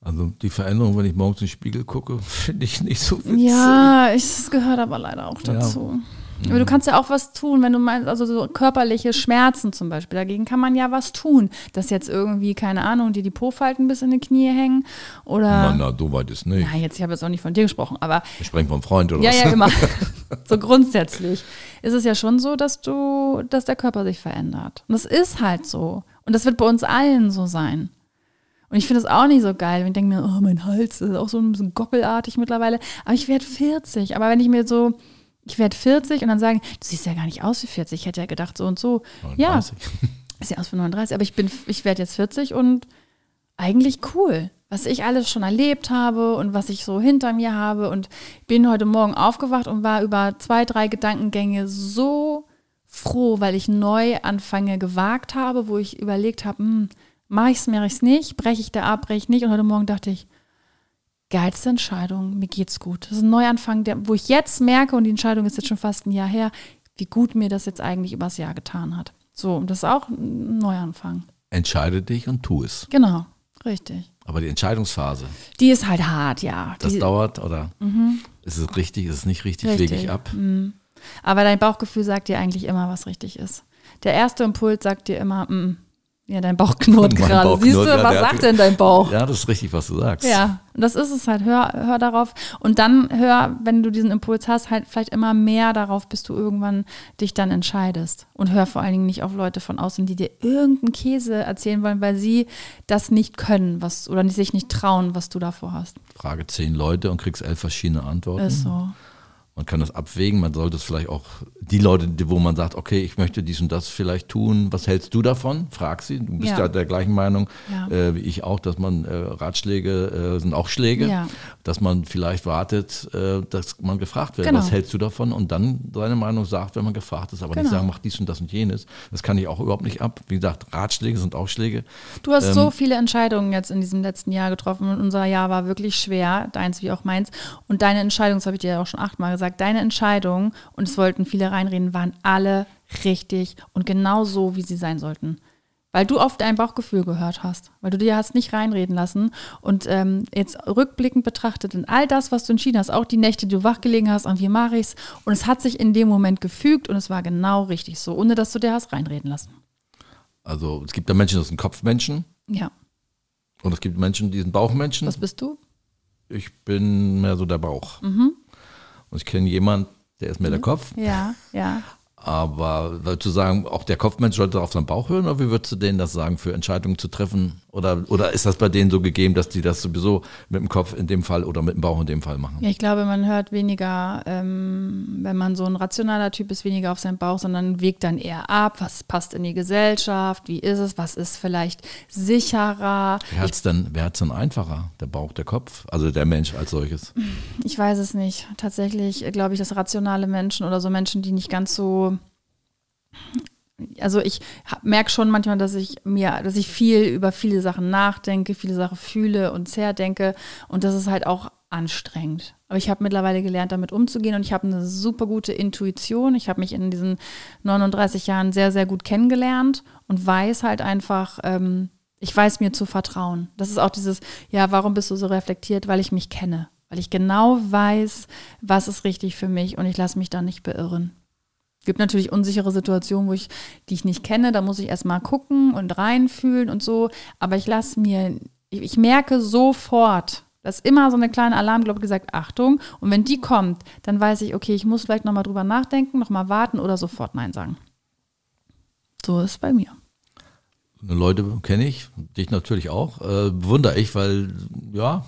Also die Veränderung, wenn ich morgens in den Spiegel gucke, finde ich nicht so witzig. Ja, es gehört aber leider auch Ja. Aber du kannst ja auch was tun, wenn du meinst, also so körperliche Schmerzen zum Beispiel, dagegen kann man ja was tun. Dass jetzt irgendwie, keine Ahnung, dir die Po-Falten bis in die Knie hängen oder. Na, na, so weit ist nicht. Nein, jetzt, ich habe jetzt auch nicht von dir gesprochen, aber Wir sprechen vom Freund oder Ja, was? ja, immer. so grundsätzlich ist es ja schon so, dass du, dass der Körper sich verändert. Und das ist halt so. Und das wird bei uns allen so sein. Und ich finde es auch nicht so geil. wenn Ich denke mir, oh, mein Hals ist auch so ein bisschen gockelartig mittlerweile. Aber ich werde 40. Aber wenn ich mir so, ich werde 40 und dann sagen, du siehst ja gar nicht aus wie 40. Ich hätte ja gedacht, so und so. Ja, 39. ist ja aus für 39, aber ich bin, ich werde jetzt 40 und eigentlich cool, was ich alles schon erlebt habe und was ich so hinter mir habe und bin heute Morgen aufgewacht und war über zwei, drei Gedankengänge so froh, weil ich Neuanfänge gewagt habe, wo ich überlegt habe, hm, mache ich es, mache ich es nicht, breche ich da ab, breche ich nicht und heute Morgen dachte ich, geilste Entscheidung, mir geht's gut. Das ist ein Neuanfang, der, wo ich jetzt merke und die Entscheidung ist jetzt schon fast ein Jahr her, wie gut mir das jetzt eigentlich übers Jahr getan hat. So, und das ist auch ein Neuanfang. Entscheide dich und tu es. Genau, richtig. Aber die Entscheidungsphase, Die ist halt hart, ja. das Die, dauert oder ist es richtig, ist es nicht richtig, Richtig. wege ich ab. aber dein Bauchgefühl sagt dir eigentlich immer, was richtig ist. Der erste Impuls sagt dir immer, mm, Ja, dein Bauch knurrt Mein gerade. Bauch Siehst knurrt, du, ja, was sagt hat- denn dein Bauch? Ja, das ist richtig, was du sagst. Ja, und das ist es halt. Hör, hör darauf. Und dann hör, wenn du diesen Impuls hast, halt vielleicht immer mehr darauf, bis du irgendwann dich dann entscheidest. Und hör vor allen Dingen nicht auf Leute von außen, die dir irgendeinen Käse erzählen wollen, weil sie das nicht können, was oder sich nicht trauen, was du davor hast. Frage zehn Leute und kriegst elf verschiedene Antworten. Ist so. Man kann das abwägen, man sollte es vielleicht auch, die Leute, wo man sagt, okay, ich möchte dies und das vielleicht tun, was hältst du davon? Frag sie, du bist Ja. ja, der gleichen Meinung Ja. äh, wie ich auch, dass man äh, Ratschläge äh, sind auch Schläge, Ja. dass man vielleicht wartet, äh, dass man gefragt wird, Genau. was hältst du davon und dann seine Meinung sagt, wenn man gefragt ist, aber nicht Genau. sagen, mach dies und das und jenes. Das kann ich auch überhaupt nicht ab. Wie gesagt, Ratschläge sind auch Schläge. Du hast Ähm, so viele Entscheidungen jetzt in diesem letzten Jahr getroffen und unser Jahr war wirklich schwer, deins wie auch meins. Und deine Entscheidungen, das habe ich dir ja auch schon achtmal gesagt, deine Entscheidungen, und es wollten viele reinreden, waren alle richtig und genau so, wie sie sein sollten. Weil du auf dein Bauchgefühl gehört hast, weil du dir hast nicht reinreden lassen. Und ähm, jetzt rückblickend betrachtet, in all das, was du entschieden hast, auch die Nächte, die du wachgelegen hast, und wie mache ich's? Und es hat sich in dem Moment gefügt und es war genau richtig so, ohne dass du dir hast reinreden lassen. Also es gibt da Menschen, das sind Kopfmenschen Ja. und es gibt Menschen, die sind Bauchmenschen. Was bist du? Ich bin mehr so der Bauch. Mhm. Und ich kenne jemanden, der ist mehr der Kopf. Ja, ja. Aber würdest du sagen, auch der Kopfmensch sollte auf seinen Bauch hören oder wie würdest du denen das sagen, für Entscheidungen zu treffen? Oder, oder ist das bei denen so gegeben, dass die das sowieso mit dem Kopf in dem Fall oder mit dem Bauch in dem Fall machen? Ja, ich glaube, man hört weniger, ähm, wenn man so ein rationaler Typ ist, weniger auf seinen Bauch, sondern wägt dann eher ab, was passt in die Gesellschaft, wie ist es, was ist vielleicht sicherer. Wer hat es denn, wer hat's denn einfacher? Der Bauch, der Kopf? Also der Mensch als solches? Ich weiß es nicht. Tatsächlich äh, glaube ich, dass rationale Menschen oder so Menschen, die nicht ganz so also ich merke schon manchmal, dass ich mir, dass ich viel über viele Sachen nachdenke, viele Sachen fühle und zerdenke und das ist halt auch anstrengend. Aber ich habe mittlerweile gelernt, damit umzugehen und ich habe eine super gute Intuition. Ich habe mich in diesen 39 Jahren sehr, sehr gut kennengelernt und weiß halt einfach, ähm, ich weiß mir zu vertrauen. Das ist auch dieses, ja, warum bist du so reflektiert? Weil ich mich kenne. Weil ich genau weiß, was ist richtig für mich und ich lasse mich da nicht beirren. Gibt natürlich unsichere Situationen, wo ich, die ich nicht kenne, da muss ich erstmal gucken und reinfühlen und so. Aber ich lasse mir, ich, ich merke sofort, dass immer so eine kleine Alarmglocke gesagt, Achtung. Und wenn die kommt, dann weiß ich, okay, ich muss vielleicht nochmal drüber nachdenken, nochmal warten oder sofort Nein sagen. So ist es bei mir. Leute kenne ich, dich natürlich auch. Äh, bewundere ich, weil, ja,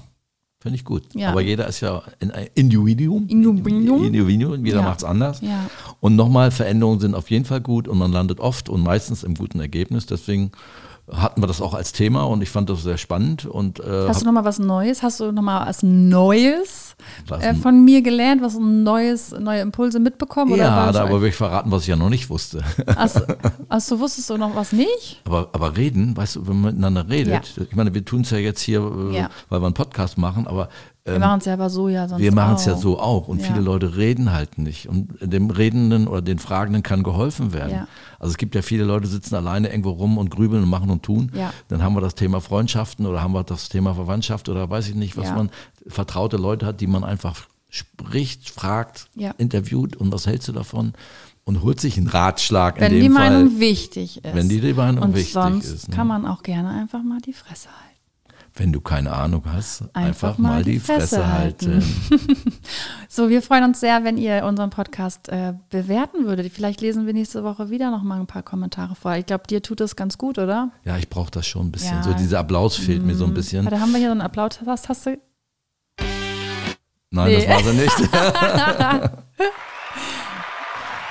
finde ich gut. Ja. Aber jeder ist ja ein Individuum. Individuum. Individuum. Jeder Ja. macht es anders. Ja. Und nochmal, Veränderungen sind auf jeden Fall gut und man landet oft und meistens im guten Ergebnis. Deswegen hatten wir das auch als Thema und ich fand das sehr spannend. Und, äh, Hast du nochmal was Neues? Hast du nochmal was Neues äh, von mir gelernt, was neues, neue Impulse mitbekommen? ja, da aber will ich verraten, was ich ja noch nicht wusste. Achso, achso, wusstest du noch was nicht? Aber, aber reden, weißt du, wenn man miteinander redet, ich meine, wir tun es ja jetzt hier, äh, Ja. weil wir einen Podcast machen, aber Wir ähm, machen es ja aber so ja sonst wir machen es ja auch. so auch und Ja. viele Leute reden halt nicht und dem Redenden oder den Fragenden kann geholfen werden. Ja. Also es gibt ja viele Leute, sitzen alleine irgendwo rum und grübeln und machen und tun. Ja. Dann haben wir das Thema Freundschaften oder haben wir das Thema Verwandtschaft oder weiß ich nicht, was man vertraute Leute hat, die man einfach spricht, fragt, interviewt und was hältst du davon und holt sich einen Ratschlag Wenn in die dem Fall. Meinung wichtig ist. Wenn die Meinung Und wichtig sonst ist, ne? kann man auch gerne einfach mal die Fresse halten. Wenn du keine Ahnung hast, einfach, Einfach mal, mal die Fresse, Fresse halten. So, wir freuen uns sehr, wenn ihr unseren Podcast äh, bewerten würdet. Vielleicht lesen wir nächste Woche wieder noch mal ein paar Kommentare vor. Ich glaube, dir tut das ganz gut, oder? Ja, ich brauche das schon ein bisschen. Ja. So dieser Applaus fehlt mir so ein bisschen. Warte, haben wir hier so eine Applaus-Taste? Nein, Nee. das war sie nicht.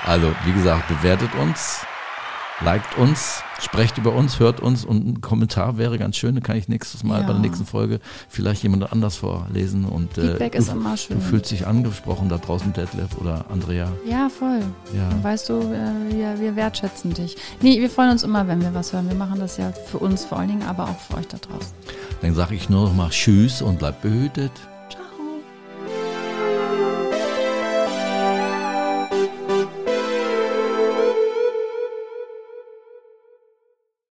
also, wie gesagt, bewertet uns, liked uns, sprecht über uns, hört uns und ein Kommentar wäre ganz schön. Dann kann ich nächstes Mal Ja. bei der nächsten Folge vielleicht jemand anders vorlesen. Und, äh, Feedback du, ist immer schön. Du fühlst dich angesprochen da draußen, Detlef oder Andrea. Ja, voll. Ja. Dann weißt du, äh, wir, wir wertschätzen dich. Nee, wir freuen uns immer, wenn wir was hören. Wir machen das ja für uns vor allen Dingen, aber auch für euch da draußen. Dann sage ich nur noch mal Tschüss und bleibt behütet.